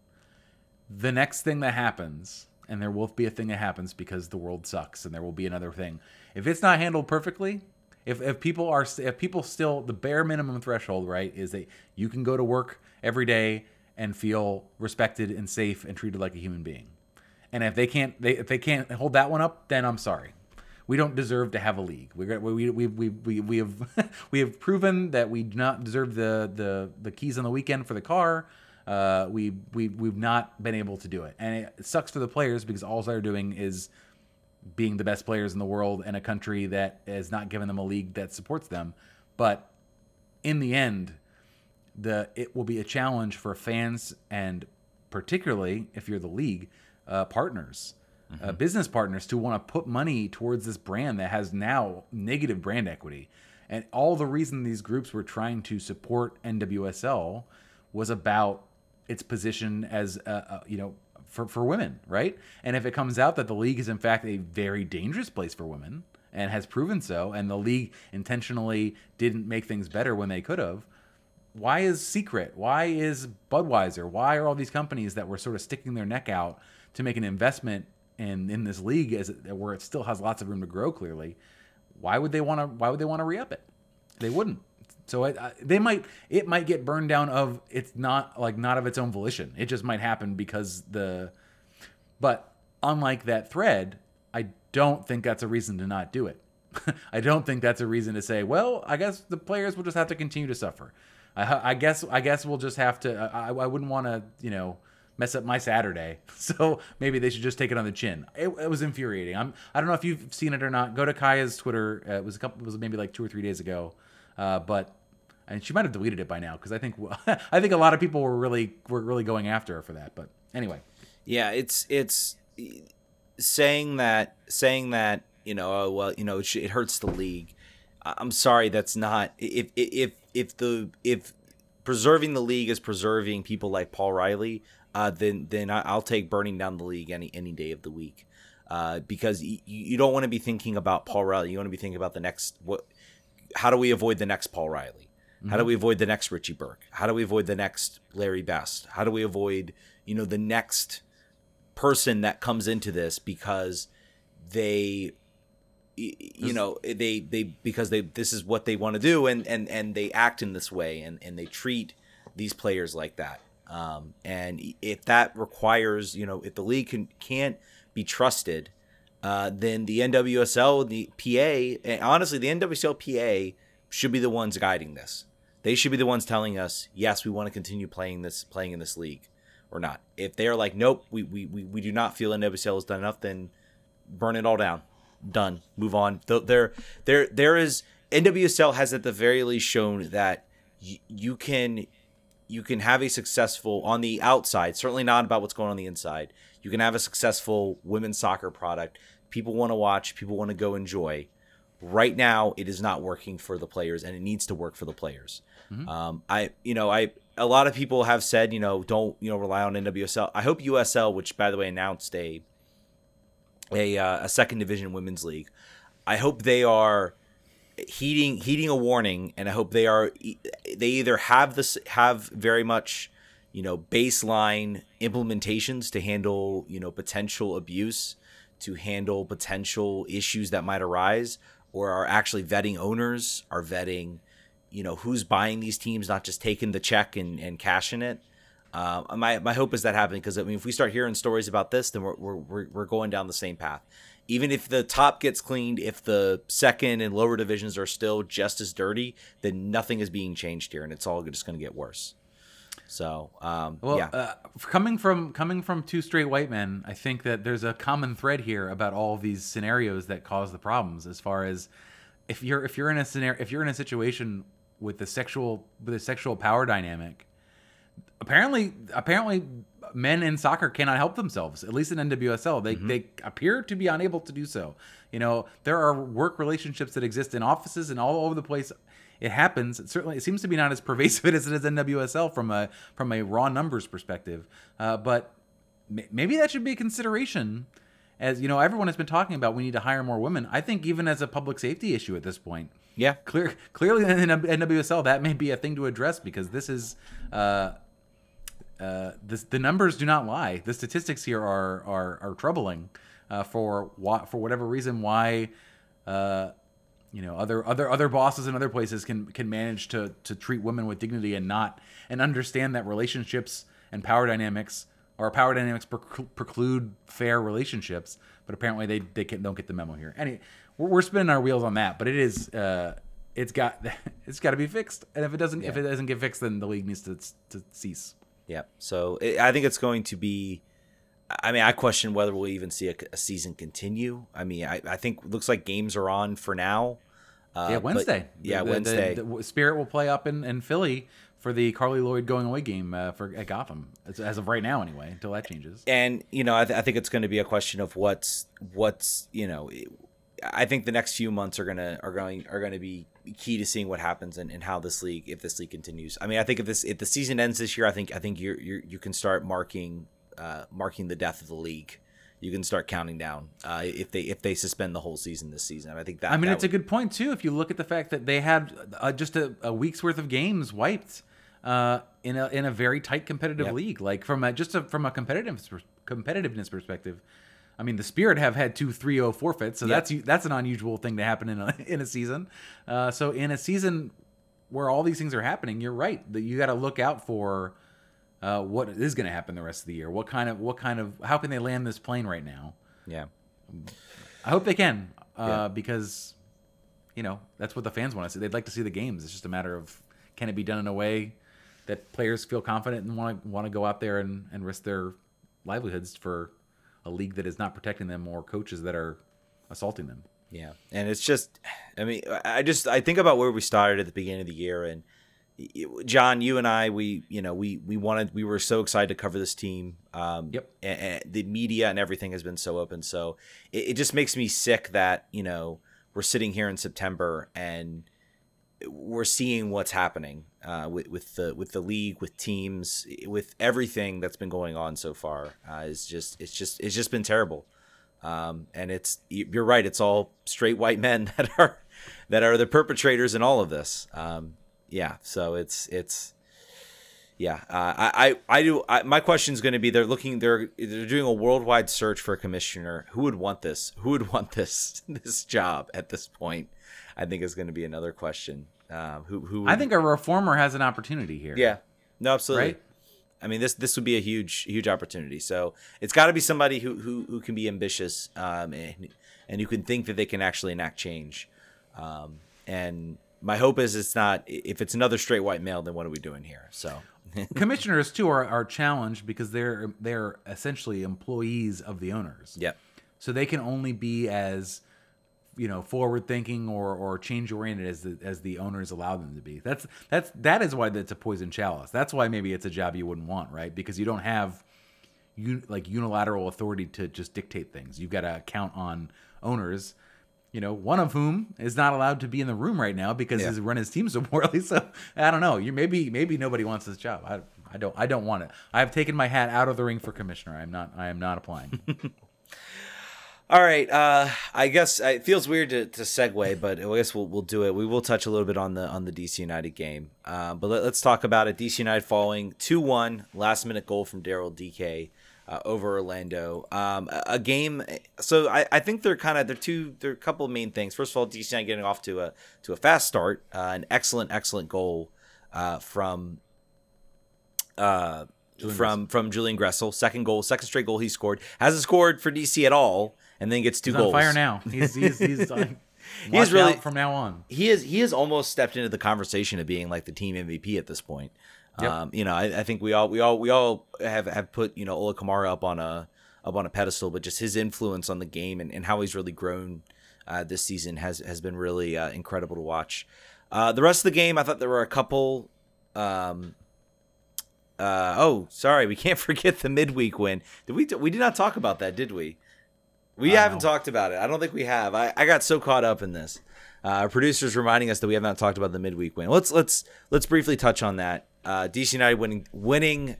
B: The next thing that happens, and there will be a thing that happens because the world sucks, and there will be another thing if it's not handled perfectly, if, if people are if people still the bare minimum threshold right is that you can go to work every day and feel respected and safe and treated like a human being. And if they can't they if they can't hold that one up then i'm sorry. We don't deserve to have a league. We we we we, we, we have (laughs) we have proven that we do not deserve the the the keys on the weekend for the car. Uh, we we we've not been able to do it. And it sucks for the players because all they're doing is being the best players in the world in a country that has not given them a league that supports them. But in the end, the it will be a challenge for fans and particularly if you're the league uh, partners, uh, mm-hmm. uh, business partners, to want to put money towards this brand that has now negative brand equity. And all the reason these groups were trying to support NWSL was about its position as a, a you know for, for women, right? And if it comes out that the league is in fact a very dangerous place for women and has proven so, and the league intentionally didn't make things better when they could have, why is Secret? Why is Budweiser? Why are all these companies that were sort of sticking their neck out to make an investment in in this league as it, where it still has lots of room to grow? Clearly, why would they want to? Why would they want to re up it? They wouldn't. So it, they might it might get burned down of it's not like not of its own volition. It just might happen because the but unlike that thread, I don't think that's a reason to not do it. (laughs) I don't think that's a reason to say, well, I guess the players will just have to continue to suffer. I, I guess I guess we'll just have to. I, I wouldn't want to, you know, mess up my Saturday. (laughs) So maybe they should just take it on the chin. It, it, was infuriating. I'm. I don't know if you've seen it or not. Go to Kaiya's Twitter. Uh, it was a couple. It was maybe like two or three days ago. Uh, but and she might have deleted it by now because I think (laughs) I think a lot of people were really were really going after her for that. But anyway.
A: Yeah, it's it's saying that saying that you know oh, well you know it, it hurts the league. I'm sorry, that's not if if if the if preserving the league is preserving people like Paul Riley, uh, then then I'll take burning down the league any any day of the week, uh, because you, you don't want to be thinking about Paul Riley. You want to be thinking about the next what. How do we avoid the next Paul Riley? How do mm-hmm. we avoid the next Richie Burke? How do we avoid the next Larry Best? How do we avoid you know the next person that comes into this because they you know they they because they this is what they want to do and and and they act in this way and and they treat these players like that um, and if that requires you know if the league can can't be trusted uh, then the NWSL the PA and honestly the NWSL PA should be the ones guiding this they should be the ones telling us yes we want to continue playing this playing in this league or not if they're like nope we we, we, we do not feel that NWSL has done enough then burn it all down done. Move on. There, there, there is NWSL has at the very least shown that y- you can, you can have a successful on the outside. Certainly not about what's going on the inside. You can have a successful women's soccer product. People want to watch. People want to go enjoy. Right now, it is not working for the players, and it needs to work for the players. Mm-hmm. Um, I, you know, I a lot of people have said, you know, don't you know rely on NWSL. I hope USL, which by the way announced a a, uh, a second division women's league. I hope they are heeding heeding a warning, and I hope they are they either have this have very much you know baseline implementations to handle you know potential abuse, to handle potential issues that might arise, or are actually vetting owners, are vetting you know who's buying these teams, not just taking the check and, and cashing it. Uh, my my hope is that happening because I mean, if we start hearing stories about this, then we're, we're we're going down the same path. Even if the top gets cleaned, if the second and lower divisions are still just as dirty, then nothing is being changed here, and it's all just going to get worse. So, um,
B: well,
A: yeah.
B: Uh, coming from coming from two straight white men, I think that there's a common thread here about all these scenarios that cause the problems. As far as if you're if you're in a scenario if you're in a situation with the sexual with a sexual power dynamic apparently apparently men in soccer cannot help themselves at least in nwsl they, mm-hmm. they appear to be unable to do so. You know there are work relationships that exist in offices and all over the place. It happens. It certainly it seems to be not as pervasive (laughs) as it is in nwsl from a from a raw numbers perspective. Uh, but maybe that should be a consideration as you know everyone has been talking about we need to hire more women i think even as a public safety issue at this point
A: yeah
B: clear clearly in nwsl that may be a thing to address because this is uh, uh, this, the numbers do not lie. The statistics here are are, are troubling uh, for what for whatever reason why uh, you know other other other bosses in other places can can manage to to treat women with dignity and not and understand that relationships and power dynamics or power dynamics preclude fair relationships. But apparently they they can, don't get the memo here. Anyway, we're, we're spinning our wheels on that, but it is. Uh, it's got (laughs) it's got to be fixed, and if it doesn't, yeah. if it doesn't get fixed, then the league needs to to cease.
A: Yeah. So it, I think it's going to be. I mean, I question whether we'll even see a, a season continue. I mean, I, I think looks like games are on for now.
B: Uh, yeah, Wednesday.
A: But, yeah, the, Wednesday.
B: The, the, Spirit will play up in, in Philly for the Carly Lloyd going away game uh, for at Gotham, as, as, of right now, anyway, until that changes.
A: And you know, I, th- I think it's going to be a question of what's what's you know, I think the next few months are gonna are going are going to be key to seeing what happens and, and how this league if this league continues. I mean, I think if this if the season ends this year, I think I think you you you can start marking uh, marking the death of the league. You can start counting down uh, if they if they suspend the whole season this season. I think that.
B: I mean,
A: that
B: it's would... a good point too. If you look at the fact that they had uh, just a, a, week's worth of games wiped uh, in a in a very tight competitive yep. league, like from a just a, from a competitive competitiveness perspective I mean, the Spirit have had two 3-0 forfeits, so yep. that's that's an unusual thing to happen in a (laughs) in a season. Uh, so in a season where all these things are happening, you're right that you got to look out for uh, what is going to happen the rest of the year. What kind of what kind of how can they land this plane right now?
A: Yeah,
B: I hope they can uh, yeah. because you know, that's what the fans want to see. They'd like to see the games. It's just a matter of can it be done in a way that players feel confident and want to want to go out there and, and risk their livelihoods for a league that is not protecting them or coaches that are assaulting them.
A: Yeah, and it's just, I mean, I just I think about where we started at the beginning of the year, and John, you and I, we you know we we wanted we were so excited to cover this team. Um,
B: Yep.
A: And, and the media and everything has been so open, so it, it just makes me sick that you know we're sitting here in September and we're seeing what's happening uh, with with the with the league, with teams, with everything that's been going on so far. Uh, it's just it's just it's just been terrible. Um, and it's you're right. It's all straight white men (laughs) that are that are the perpetrators in all of this. Um, yeah. So it's it's yeah. Uh, I I I do. I, my question is going to be: They're looking. They're they're doing a worldwide search for a commissioner. Who would want this? Who would (laughs) want this this job at this point? I think is going to be another question. Um, who who?
B: I think a reformer has an opportunity here.
A: Yeah. No, absolutely.
B: Right?
A: I mean, this this would be a huge huge opportunity. So it's got to be somebody who who, who can be ambitious um, and and who can think that they can actually enact change. Um, and my hope is it's not if it's another straight white male, then what are we doing here? So (laughs)
B: Commissioners too are, are challenged because they're they're essentially employees of the owners.
A: yeah,
B: So they can only be as you know forward thinking or or change oriented as the as the owners allow them to be. That's that's that is why that's a poison chalice. That's why maybe it's a job you wouldn't want, right? Because you don't have un, like unilateral authority to just dictate things. You've got to count on owners. You know, one of whom is not allowed to be in the room right now because
A: Yeah.
B: he's run his team so (laughs) poorly. So I don't know. You maybe maybe nobody wants this job. I, I don't I don't want it. I have taken my hat out of the ring for commissioner. I'm not I am not applying. (laughs)
A: All right. Uh, I guess uh, it feels weird to, to segue, but I guess we'll, we'll do it. We will touch a little bit on the on the DC United game, uh, but let, us talk about it. DC United falling two one, last minute goal from Daryl Dike uh, over Orlando. Um, a, a game. So I, I think they're kind of they're two. They're a couple of main things. First of all, DC United getting off to a to a fast start, uh, an excellent excellent goal uh, from uh, from from Julian Gressel. Second goal, second straight goal he scored. Hasn't scored for DC at all, and then gets two
B: He's
A: goals.
B: on fire now. (laughs) He's he's he's like,
A: really-
B: from now on.
A: He is he has almost stepped into the conversation of being like the team MVP at this point.
B: Yep.
A: Um, you know, I, I think we all we all we all have have put you know Ola Kamara up on a up on a pedestal, but just his influence on the game and, and how he's really grown uh, this season has has been really uh, incredible to watch. Uh, the rest of the game, I thought there were a couple. Um, uh, oh, sorry, we can't (laughs) forget the midweek win. Did we? We did not talk about that, did we? We
B: Uh,
A: haven't
B: no.
A: talked about it. I don't think we have. I, I got so caught up in this. Uh, our producers reminding us that we have not talked about the midweek win. Let's let's let's briefly touch on that. Uh, DC United winning winning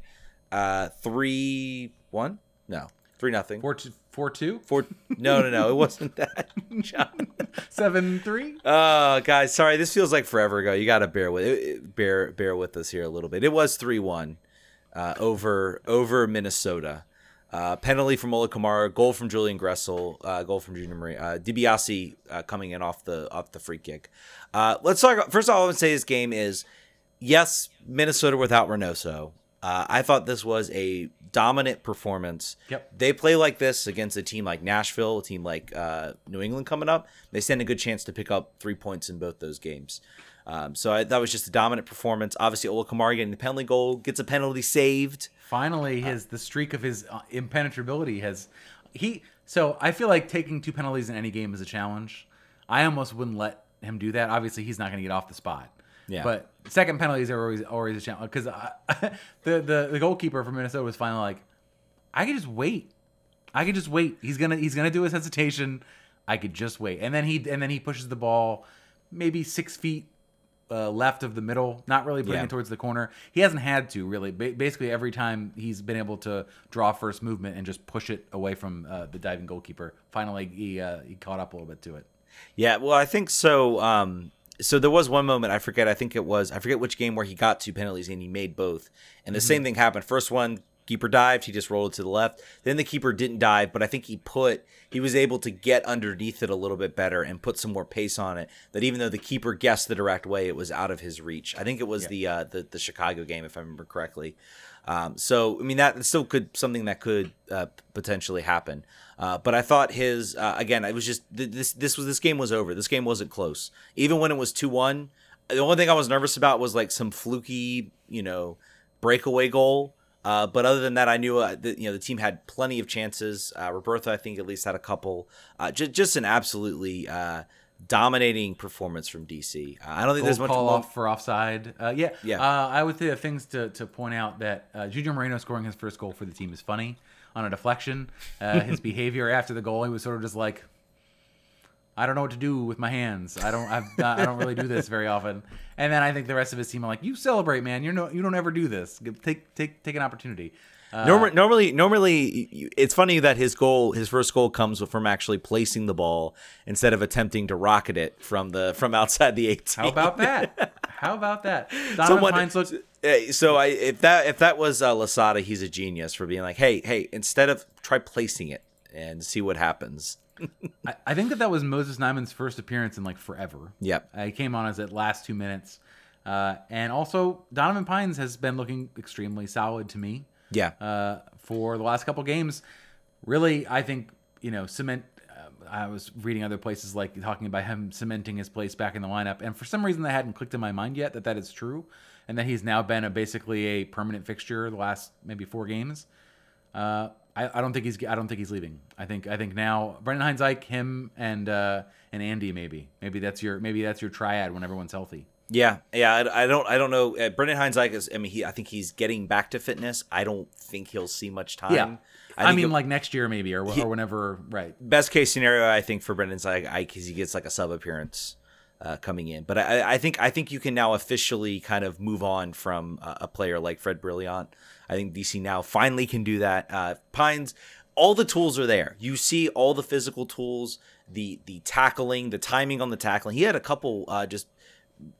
A: uh, three one no three nothing
B: Four two, four two,
A: four no no no it wasn't that (laughs) John.
B: seven three.
A: Oh, guys, sorry. This feels like forever ago. You got to bear with it, bear bear with us here a little bit. It was three one uh, over over Minnesota. Uh, penalty from Ola Kamara, goal from Julian Gressel, uh, goal from Junior Moreno, uh, DiBiase uh, coming in off the off the free kick. Uh, let's talk. First, of all I would say this game is yes, Minnesota without Reynoso. Uh, I thought this was a dominant performance.
B: Yep.
A: They play like this against a team like Nashville, a team like uh, New England coming up. They stand a good chance to pick up three points in both those games. Um, so I, that was just a dominant performance. Obviously, Ola Kamara getting the penalty goal, gets a penalty saved.
B: Finally, his the streak of his uh, impenetrability has he. So I feel like taking two penalties in any game is a challenge. I almost wouldn't let him do that. Obviously, he's not going to get off the spot.
A: Yeah.
B: But second penalties are always always a challenge because (laughs) the, the the goalkeeper from Minnesota was finally like, I could just wait. I could just wait. He's gonna he's gonna do his hesitation. I could just wait, and then he and then he pushes the ball maybe six feet uh, left of the middle, not really putting
A: Yeah.
B: it towards the corner. He hasn't had to really. Ba- basically, every time he's been able to draw first movement and just push it away from uh, the diving goalkeeper. Finally, he uh, he caught up a little bit to it.
A: Yeah, well, I think so. Um, so there was one moment I forget. I think it was I forget which game where he got two penalties and he made both, and the same thing happened. First one, keeper dived, he just rolled it to the left. Then the keeper didn't dive, but I think he put he was able to get underneath it a little bit better and put some more pace on it. That even though the keeper guessed the direct way, it was out of his reach. I think it was yeah. the uh, the the Chicago game, if I remember correctly. Um, so I mean that still could something that could uh, potentially happen. Uh, but I thought his uh, again, it was just this this was this game was over. This game wasn't close, even when it was two one. The only thing I was nervous about was like some fluky, you know, breakaway goal. Uh, but other than that, I knew uh, that you know the team had plenty of chances. Uh, Robertha, I think, at least had a couple. Uh, just just an absolutely uh, dominating performance from DC. Uh, I don't think there's much
B: call off for offside. Uh, yeah,
A: yeah.
B: Uh, I would say things to, to point out that uh, Junior Moreno scoring his first goal for the team is funny on a deflection. Uh, his (laughs) behavior after the goal, he was sort of just like, I don't know what to do with my hands. I don't. I've I don't really do this very often. And then I think the rest of his team are like, "You celebrate, man. You're no. You don't ever do this. Take take take an opportunity."
A: Uh, normally, normally, normally, it's funny that his goal, his first goal, comes from actually placing the ball instead of attempting to rocket it from the from outside the 18.
B: How about (laughs) that? How about that? Donovan Someone, Pines looks.
A: So I, if that if that was uh, Losada, he's a genius for being like, hey, hey, instead of try placing it and see what happens. (laughs)
B: I, I, think that that was Moses Nyeman's first appearance in like forever.
A: Yep.
B: Uh, he came on as at last two minutes. Uh, and also, Donovan Pines has been looking extremely solid to me.
A: Yeah.
B: Uh, for the last couple games, really, I think you know cement. Uh, I was reading other places like talking about him cementing his place back in the lineup, and for some reason that hadn't clicked in my mind yet that that is true, and that he's now been a basically a permanent fixture the last maybe four games. Uh, I, I, don't think he's I don't think he's leaving. I think I think now Brendan Hines-Ike and uh, and Andy maybe maybe that's your maybe that's your triad when everyone's healthy.
A: Yeah, yeah. I, I don't. I don't know. Uh, Brendan Hines is. I mean, he. I think he's getting back to fitness. I don't think he'll see much time.
B: Yeah. I, I mean, like next year maybe, or, he, or whenever. Right.
A: Best case scenario, I think for Brendan Zeig, because he gets like a sub appearance uh, coming in. But I, I think I think you can now officially kind of move on from uh, a player like Fred Brillant. I think DC now finally can do that. Uh, Pines, all the tools are there. You see all the physical tools, the the tackling, the timing on the tackling. He had a couple uh, just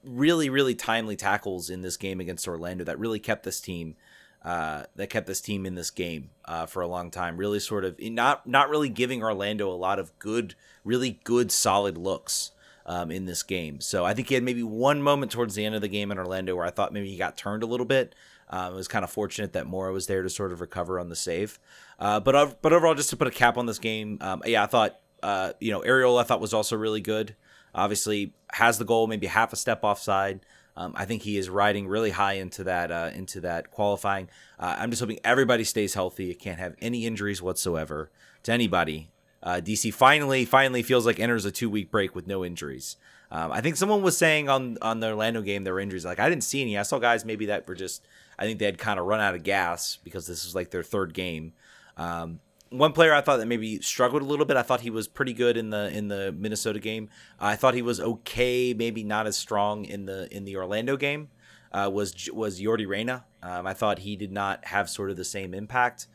A: really, really timely tackles in this game against Orlando that really kept this team uh, that kept this team in this game uh, for a long time. Really, sort of not not really giving Orlando a lot of good, really good, solid looks um, in this game. So I think he had maybe one moment towards the end of the game in Orlando where I thought maybe he got turned a little bit. Um, it was kind of fortunate that Mora was there to sort of recover on the save. Uh, but but overall, just to put a cap on this game, um, yeah, I thought uh, you know Ariel I thought was also really good. Obviously, has the goal, maybe half a step offside. Um, I think he is riding really high into that uh, into that qualifying. Uh, I'm just hoping everybody stays healthy. It can't have any injuries whatsoever to anybody. Uh, DC finally finally feels like enters a two week break with no injuries. Um, I think someone was saying on on the Orlando game there were injuries. Like I didn't see any. I saw guys maybe that were just. I think they had kind of run out of gas because this was like their third game. Um, one player I thought that maybe struggled a little bit. I thought he was pretty good in the in the Minnesota game. I thought he was okay, maybe not as strong in the in the Orlando game. Uh, was was Yordy Reyna. Um, I thought he did not have sort of the same impact.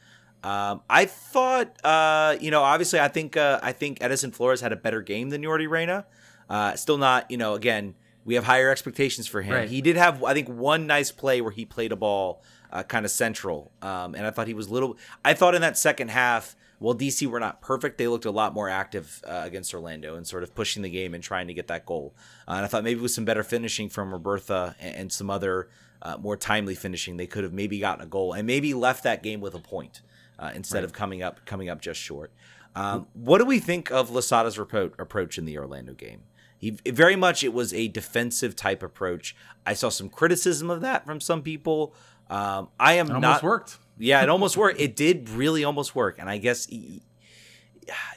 A: Um, I thought, uh, you know, obviously, I think uh, I think Edison Flores had a better game than Yordy Reyna. Uh, still not, you know, again, we have higher expectations for him. Right. He did have, I think, one nice play where he played a ball uh, kind of central. Um, and I thought he was little. I thought in that second half, while DC were not perfect, they looked a lot more active uh, against Orlando and sort of pushing the game and trying to get that goal. Uh, and I thought maybe with some better finishing from Robertha and, and some other uh, more timely finishing, they could have maybe gotten a goal and maybe left that game with a point uh, instead right. of coming up coming up just short. Um, what do we think of Losada's approach in the Orlando game? He very much it was a defensive type approach. I saw some criticism of that from some people. Um, I am
B: it almost
A: not
B: worked.
A: Yeah, it almost worked. It did really almost work, and I guess. He,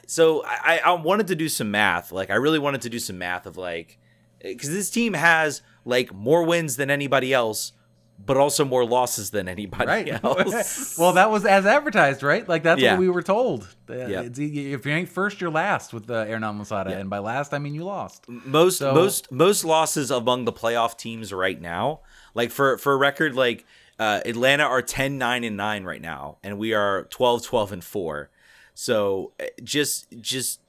A: so I, I wanted to do some math. Like I really wanted to do some math of like, because this team has like more wins than anybody else, but also more losses than anybody right. (laughs) else.
B: well, that was as advertised, right? Like that's yeah. what we were told. Yeah. If you ain't first, you're last with the Hernan Losada, yeah. and by last I mean you lost.
A: Most so, most most losses among the playoff teams right now. Like for for a record, like uh, Atlanta are 10 9 and 9 right now and we are 12 12 and 4. So uh, just just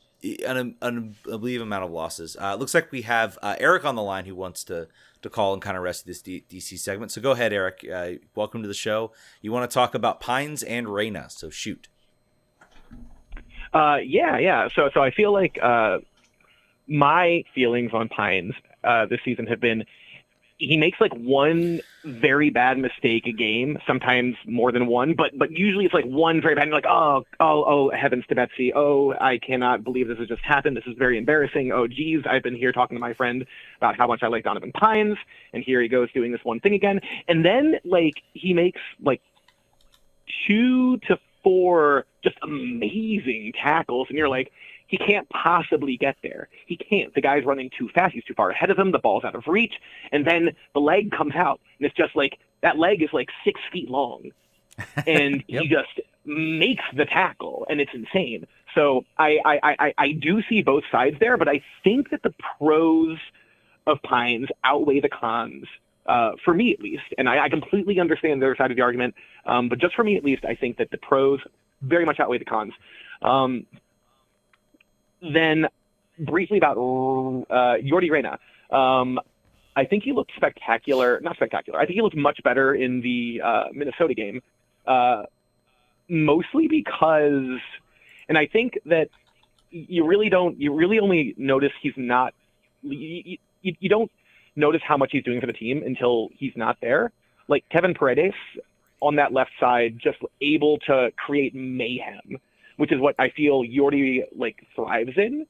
A: an unbelievable amount of losses. Uh, looks like we have uh, Eric on the line who wants to to call and kind of rest this D- DC segment. So go ahead, Eric. Uh, welcome to the show. You want to talk about Pines and Reyna, so shoot.
C: Uh, yeah, yeah. So so I feel like uh, my feelings on Pines uh, this season have been he makes like one very bad mistake a game, sometimes more than one, but but usually it's like one very bad. Like, oh, oh, oh, heavens to Betsy! Oh, I cannot believe this has just happened. This is very embarrassing. Oh, geez, I've been here talking to my friend about how much I like Donovan Pines, and here he goes doing this one thing again. And then like he makes like two to four just amazing tackles, and you're like, he can't possibly get there. He can't. The guy's running too fast. He's too far ahead of him. The ball's out of reach. And then the leg comes out. And it's just like that leg is like six feet long. (laughs) And yep. he just makes the tackle. And it's insane. So I, I, I, I do see both sides there, but I think that the pros of Pines outweigh the cons. Uh, for me, at least, and I, I completely understand the other side of the argument, um, but just for me, at least, I think that the pros very much outweigh the cons. Um, then briefly about uh, Yordy Reyna. Um, I think he looked spectacular. Not spectacular. I think he looked much better in the uh, Minnesota game, uh, mostly because, and I think that you really don't. You really only notice he's not. You, you, you don't notice how much he's doing for the team until he's not there. Like Kevin Paredes on that left side, just able to create mayhem which is what I feel Yordy like thrives in,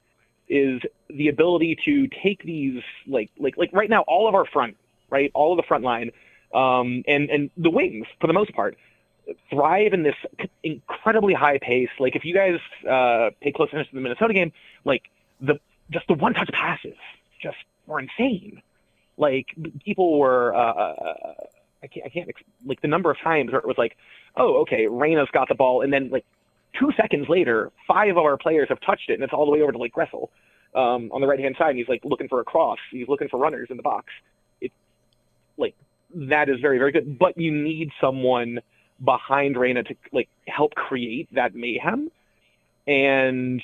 C: is the ability to take these like like like right now all of our front right all of the front line um, and and the wings for the most part thrive in this incredibly high pace. Like if you guys uh, pay close attention to the Minnesota game, like the just the one touch passes just were insane. Like people were. Uh, uh, I can't, I can't, like the number of times where it was like, oh, okay, Reyna's got the ball, and then like two seconds later, five of our players have touched it, and it's all the way over to Lake Gressel um, on the right hand side. And he's like looking for a cross. He's looking for runners in the box. It's like that is very very good. But you need someone behind Reyna to like help create that mayhem, and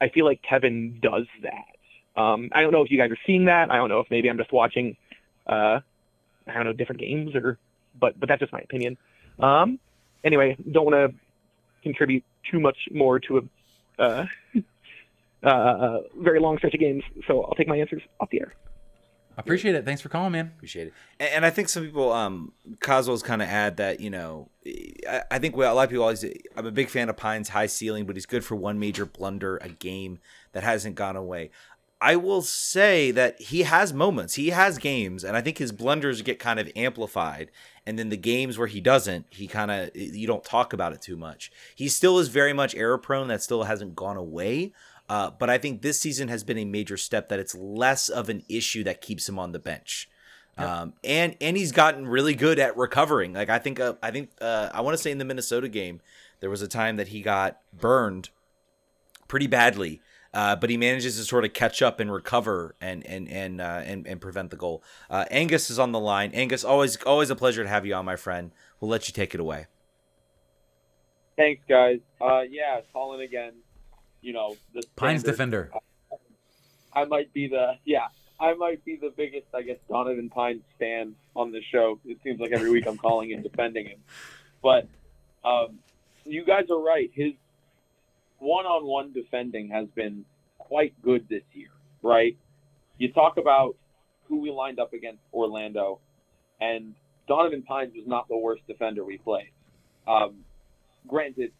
C: I feel like Kevin does that. Um, I don't know if you guys are seeing that. I don't know if maybe I'm just watching, uh, I don't know, different games or, but but that's just my opinion. Um, anyway, don't want to contribute too much more to a uh, (laughs) uh, uh, very long stretch of games. So I'll take my answers off the air.
B: I appreciate it. Thanks for calling, man.
A: Appreciate it. And, and I think some people, um, Coswell's kind of add that you know, I, I think well, a lot of people always. I'm a big fan of Pine's high ceiling, but he's good for one major blunder a game that hasn't gone away. I will say that he has moments, he has games, and I think his blunders get kind of amplified. And then the games where he doesn't, he kind of you don't talk about it too much. He still is very much error prone. That still hasn't gone away. Uh, but I think this season has been a major step that it's less of an issue that keeps him on the bench. Yep. Um, and and he's gotten really good at recovering. Like I think uh, I think uh, I want to say in the Minnesota game, there was a time that he got burned pretty badly uh, but he manages to sort of catch up and recover and and and uh, and, and prevent the goal. Uh, Angus is on the line. Angus, always always a pleasure to have you on, my friend. We'll let you take it away.
D: Thanks, guys. Uh, yeah, calling again. You know, the
B: Pines defender.
D: I, I might be the yeah. I might be the biggest, I guess, Donovan Pines fan on the show. It seems like every week I'm calling and defending him. But um, you guys are right. His one-on-one defending has been quite good this year, right? You talk about who we lined up against Orlando, and Donovan Pines was not the worst defender we played. Um, granted,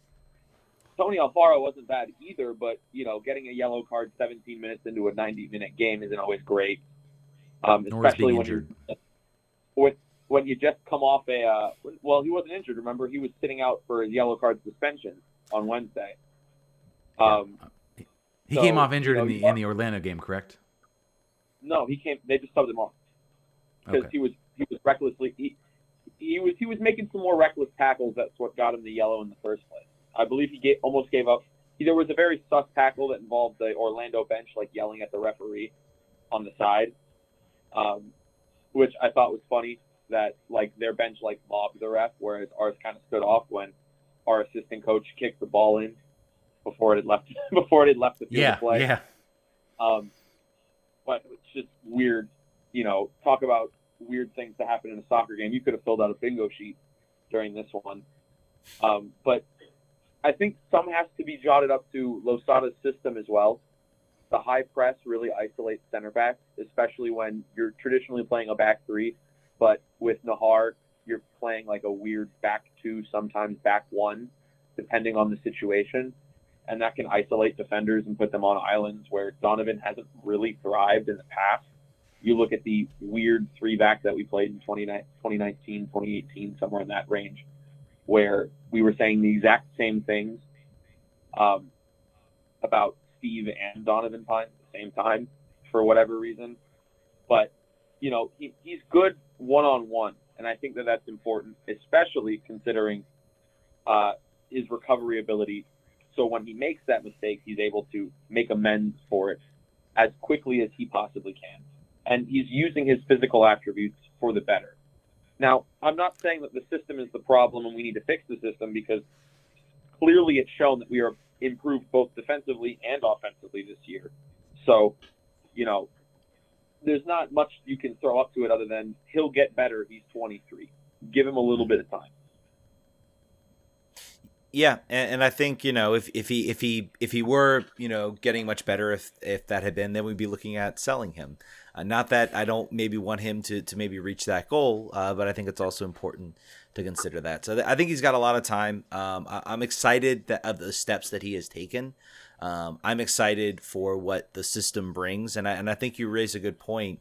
D: Tony Alfaro wasn't bad either, but you know, getting a yellow card 17 minutes into a 90-minute game isn't always great, um, especially when you're with when you just come off a uh, well, he wasn't injured. Remember, he was sitting out for a yellow card suspension on Wednesday. Um,
B: he so, came off injured you know, in the in the Orlando game, correct?
D: No, he came. They just subbed him off because okay. he was he was recklessly he, he was he was making some more reckless tackles. That's what got him the yellow in the first place. I believe he gave, almost gave up. He, There was a very sus tackle that involved the Orlando bench like yelling at the referee on the side, um, which I thought was funny. That like their bench like mobbed the ref, whereas ours kind of stood off when our assistant coach kicked the ball in before it had left (laughs) before it had left the field
B: Yeah,
D: of play.
B: yeah.
D: Um, but it's just weird, you know. Talk about weird things to happen in a soccer game. You could have filled out a bingo sheet during this one. Um, but I think some has to be jotted up to Losada's system as well. The high press really isolates center backs, especially when you're traditionally playing a back three, but with Najar, you're playing like a weird back two, sometimes back one, depending on the situation. And that can isolate defenders and put them on islands where Donovan hasn't really thrived in the past. You look at the weird three back that we played in 2019, 2018, somewhere in that range, where we were saying the exact same things um, about Steve and Donovan Pine at the same time for whatever reason. But, you know, he, he's good one on one. And I think that that's important, especially considering uh, his recovery ability. So when he makes that mistake, he's able to make amends for it as quickly as he possibly can. And he's using his physical attributes for the better. Now, I'm not saying that the system is the problem and we need to fix the system because clearly it's shown that we are improved both defensively and offensively this year. So, you know, there's not much you can throw up to it other than he'll get better. He's 23. Give him a little bit of time.
A: Yeah, and, and I think you know if, if he if he if he were you know getting much better if if that had been then we'd be looking at selling him. Uh, not that I don't maybe want him to to maybe reach that goal, uh, but I think it's also important to consider that. So th- I think he's got a lot of time. Um, I- I'm excited that of the steps that he has taken. Um, I'm excited for what the system brings, and I, and I think you raise a good point.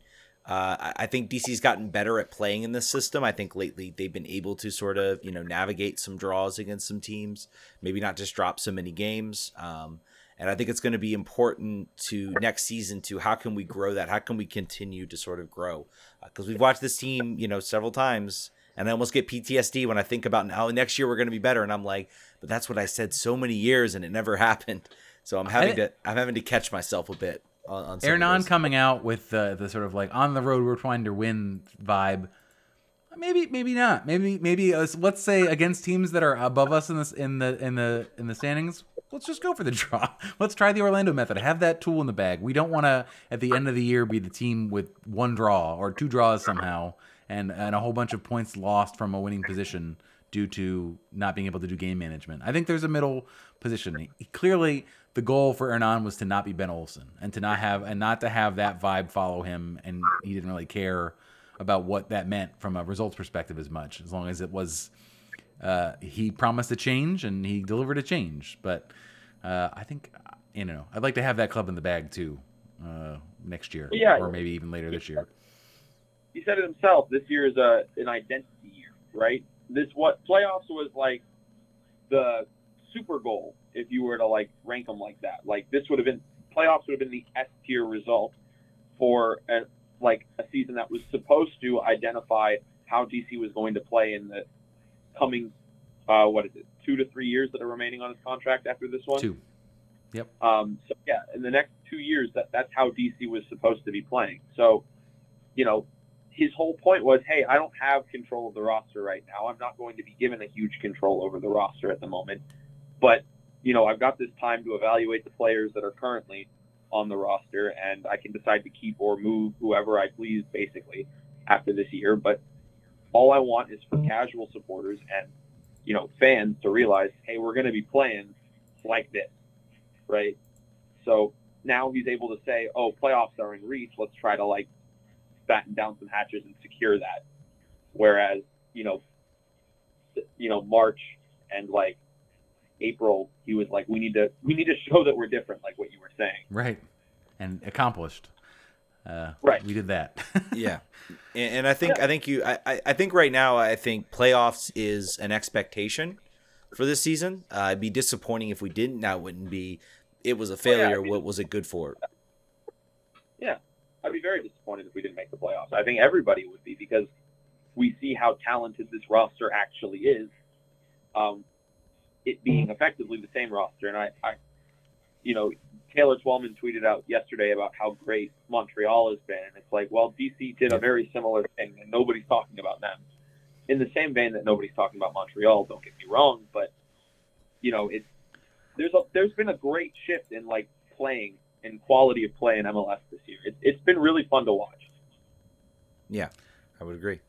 A: Uh, I- think DC's gotten better at playing in this system. I think lately they've been able to sort of you know navigate some draws against some teams, maybe not just drop so many games. Um, and I think it's going to be important to next season to how can we grow that? How can we continue to sort of grow? Because we've watched this team, you know, several times, and I almost get PTSD when I think about now next year we're going to be better, and I'm like, but that's what I said so many years, and it never (laughs) happened. So I'm having to I'm having to catch myself a bit on, on
B: coming out with the the sort of like on the road we're trying to win vibe. Maybe maybe not. Maybe maybe uh, let's say against teams that are above us in this in the in the in the standings. Let's just go for the (laughs) draw. Let's try the Orlando method. Have that tool in the bag. We don't want to at the end of the year be the team with one draw or two draws somehow and and a whole bunch of points lost from a winning position due to not being able to do game management. I think there's a middle position. Clearly, the goal for Hernan was to not be Ben Olsen and to not have and not to have that vibe follow him, and he didn't really care about what that meant from a results perspective as much, as long as it was. Uh, he promised a change and he delivered a change, but uh, I think you know I'd like to have that club in the bag too uh, next year,
D: Yeah.
B: or maybe even later this year.
D: he said it himself. This year is a an identity year, right? This what playoffs was like the super goal if you were to like rank them like that. Like this would have been playoffs would have been the S tier result for a, like a season that was supposed to identify how DC was going to play in the coming uh, what is it two to three years that are remaining on his contract after this one.
B: Two.
D: Um, so yeah, in the next two years, that that's how DC was supposed to be playing. So, you know, his whole point was, hey, I don't have control of the roster right now. I'm not going to be given a huge control over the roster at the moment, but you know, I've got this time to evaluate the players that are currently on the roster, and I can decide to keep or move whoever I please, basically, after this year. But all I want is for mm-hmm. casual supporters and you know fans to realize, hey, we're going to be playing like this right? So now he's able to say, "Oh, playoffs are in reach. Let's try to like batten down some hatches and secure that." Whereas, you know, you know, March and like April, he was like, "We need to, we need to show that we're different," like what you were saying.
B: Right, and accomplished. Uh,
D: Right.
B: we did that. (laughs)
A: yeah and, and i think i think you I, I- I think right now i think playoffs is an expectation for this season uh, it'd be disappointing if we didn't That wouldn't be it was a failure
D: I mean-
A: what was it good for
D: I'd be very disappointed if we didn't make the playoffs. I think everybody would be because we see how talented this roster actually is. Um, it being effectively the same roster, and I, I, you know, Taylor Twellman tweeted out yesterday about how great Montreal has been, and it's like, well, DC did a very similar thing, and nobody's talking about them. In the same vein that nobody's talking about Montreal, don't get me wrong, but you know, it's there's a there's been a great shift in like playing and quality of play in MLS this year. It, it's been really fun to watch.
A: Yeah, I would agree.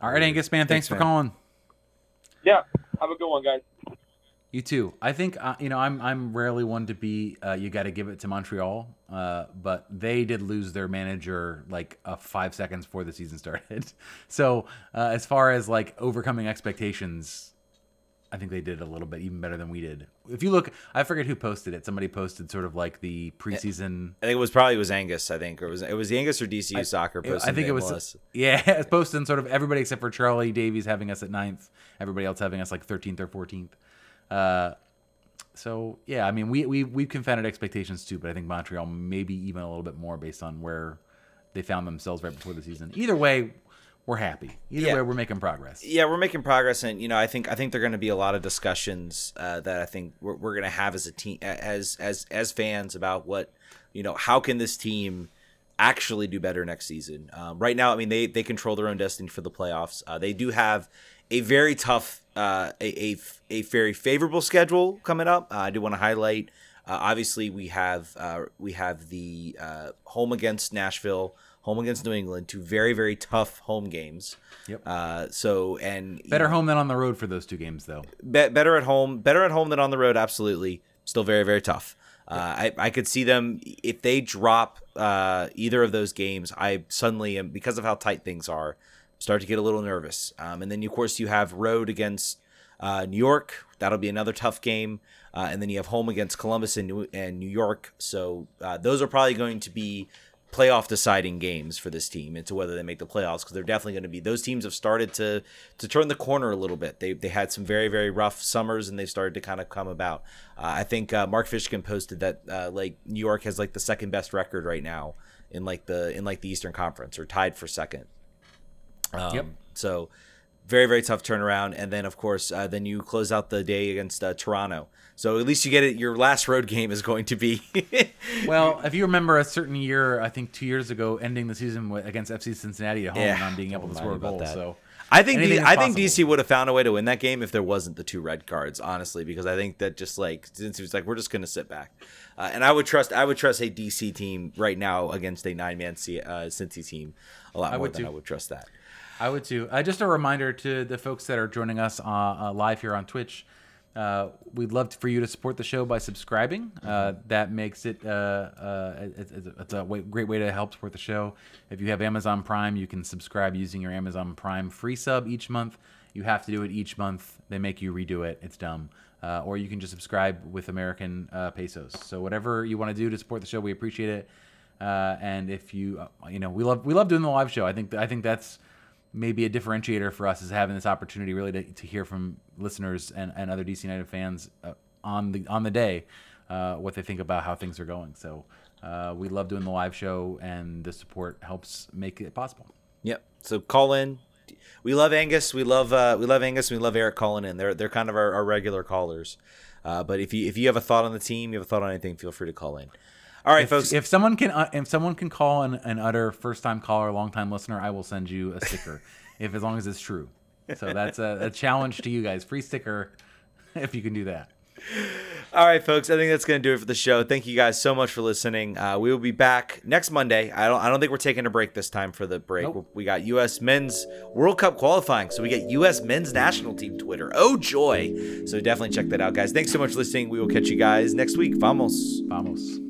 B: All right, Angus, man. Thanks,
A: Thanks,
B: for
A: man.
B: calling.
D: Yeah, have a good one, guys.
B: You too. I think uh, you know I'm I'm rarely one to be. Uh, you got to give it to Montreal, uh, but they did lose their manager like uh, five seconds before the season started. (laughs) So uh, as far as like overcoming expectations, I think they did a little bit even better than we did. If you look, I forget who posted it. Somebody posted sort of like the preseason.
A: I think it was probably it was Angus. I think or was it was the Angus or DCU soccer
B: I think it was
A: MLS.
B: yeah, (laughs) it's posted sort of everybody except for Charlie Davies having us at ninth, everybody else having us like thirteenth or fourteenth. Uh, so yeah, I mean we we we've confounded expectations too, but I think Montreal maybe even a little bit more based on where they found themselves right before the season. Either way, we're happy. Either
A: Yeah.
B: way, we're making progress.
A: Yeah, we're making progress, and you know, I think I think there are going to be a lot of discussions uh, that I think we're, we're going to have as a team, as as as fans about what you know, how can this team actually do better next season? Um, right now, I mean, they they control their own destiny for the playoffs. Uh, they do have a very tough, uh, a, a a very favorable schedule coming up. Uh, I do want to highlight. Uh, obviously, we have uh, we have the uh, home against Nashville, home against New England, two very very tough home games.
B: Yep.
A: Uh, so and
B: Better home than on the road for those two games, though.
A: be- better at home, better at home than on the road. Absolutely, still very very tough. Uh, I I could see them if they drop uh, either of those games. I suddenly am because of how tight things are, start to get a little nervous. Um, and then of course you have road against uh, New York. That'll be another tough game. Uh, and then you have home against Columbus and New, and New York. So uh, those are probably going to be playoff deciding games for this team into whether they make the playoffs because they're definitely going to be those teams have started to to turn the corner a little bit. They they had some very very rough summers and they started to kind of come about. Uh, I think uh, Mark Fishkin posted that uh, like New York has like the second best record right now in like the in like the Eastern Conference or tied for second. Um,
B: Yep.
A: So very very tough turnaround, and then of course uh, then you close out the day against uh, Toronto. So at least you get it. Your last road game is going to be. (laughs)
B: Well, if you remember a certain year, I think two years ago, ending the season against FC Cincinnati at home,
A: Yeah.
B: and not being able to score a goal.
A: that.
B: So
A: I think
B: Anything
A: D-
B: is
A: I think. DC would have found a way to win that game if there wasn't the two red cards, honestly, because I think that just like since it was like we're just gonna sit back, uh, and I would trust I would trust a DC team right now against a nine man C- uh, Cincy team a lot
B: I
A: more
B: would
A: than
B: too.
A: I would trust that.
B: I would too. Uh, just a reminder to the folks that are joining us uh, uh, live here on Twitch. Uh, we'd love for you to support the show by subscribing. Uh, that makes it, uh, uh, it's, it's a great way to help support the show. If you have Amazon Prime, you can subscribe using your Amazon Prime free sub each month. You have to do it each month. They make you redo it. It's dumb. Uh, or you can just subscribe with American uh, pesos. So whatever you want to do to support the show, we appreciate it. And if you, you know, we love we love doing the live show. I think I think that's maybe a differentiator for us is having this opportunity really to, to hear from listeners and, and other DC United fans uh, on the on the day uh, what they think about how things are going. So uh, we love doing the live show, and the support helps make it possible.
A: Yep. So call in. We love Angus. We love uh, we love Angus. We love Eric calling in. They're they're kind of our, our regular callers. Uh, but if you if you have a thought on the team, you have a thought on anything, feel free to call in. All right,
B: If,
A: folks.
B: if someone can uh, if someone can call and, and utter first time caller, long time listener, I will send you a sticker, (laughs) if as long as it's true. So that's a, a (laughs) challenge to you guys. Free sticker, if you can do that.
A: All right, folks. I think that's going to do it for the show. Thank you guys so much for listening. Uh, we will be back next Monday. I don't. I don't think we're taking a break this time for the break.
B: Nope.
A: We got U.S. Men's World Cup qualifying, so we get U.S. Men's National Team Twitter. Oh joy! So definitely check that out, guys. Thanks so much for listening. We will catch you guys next week. Vamos.
B: Vamos.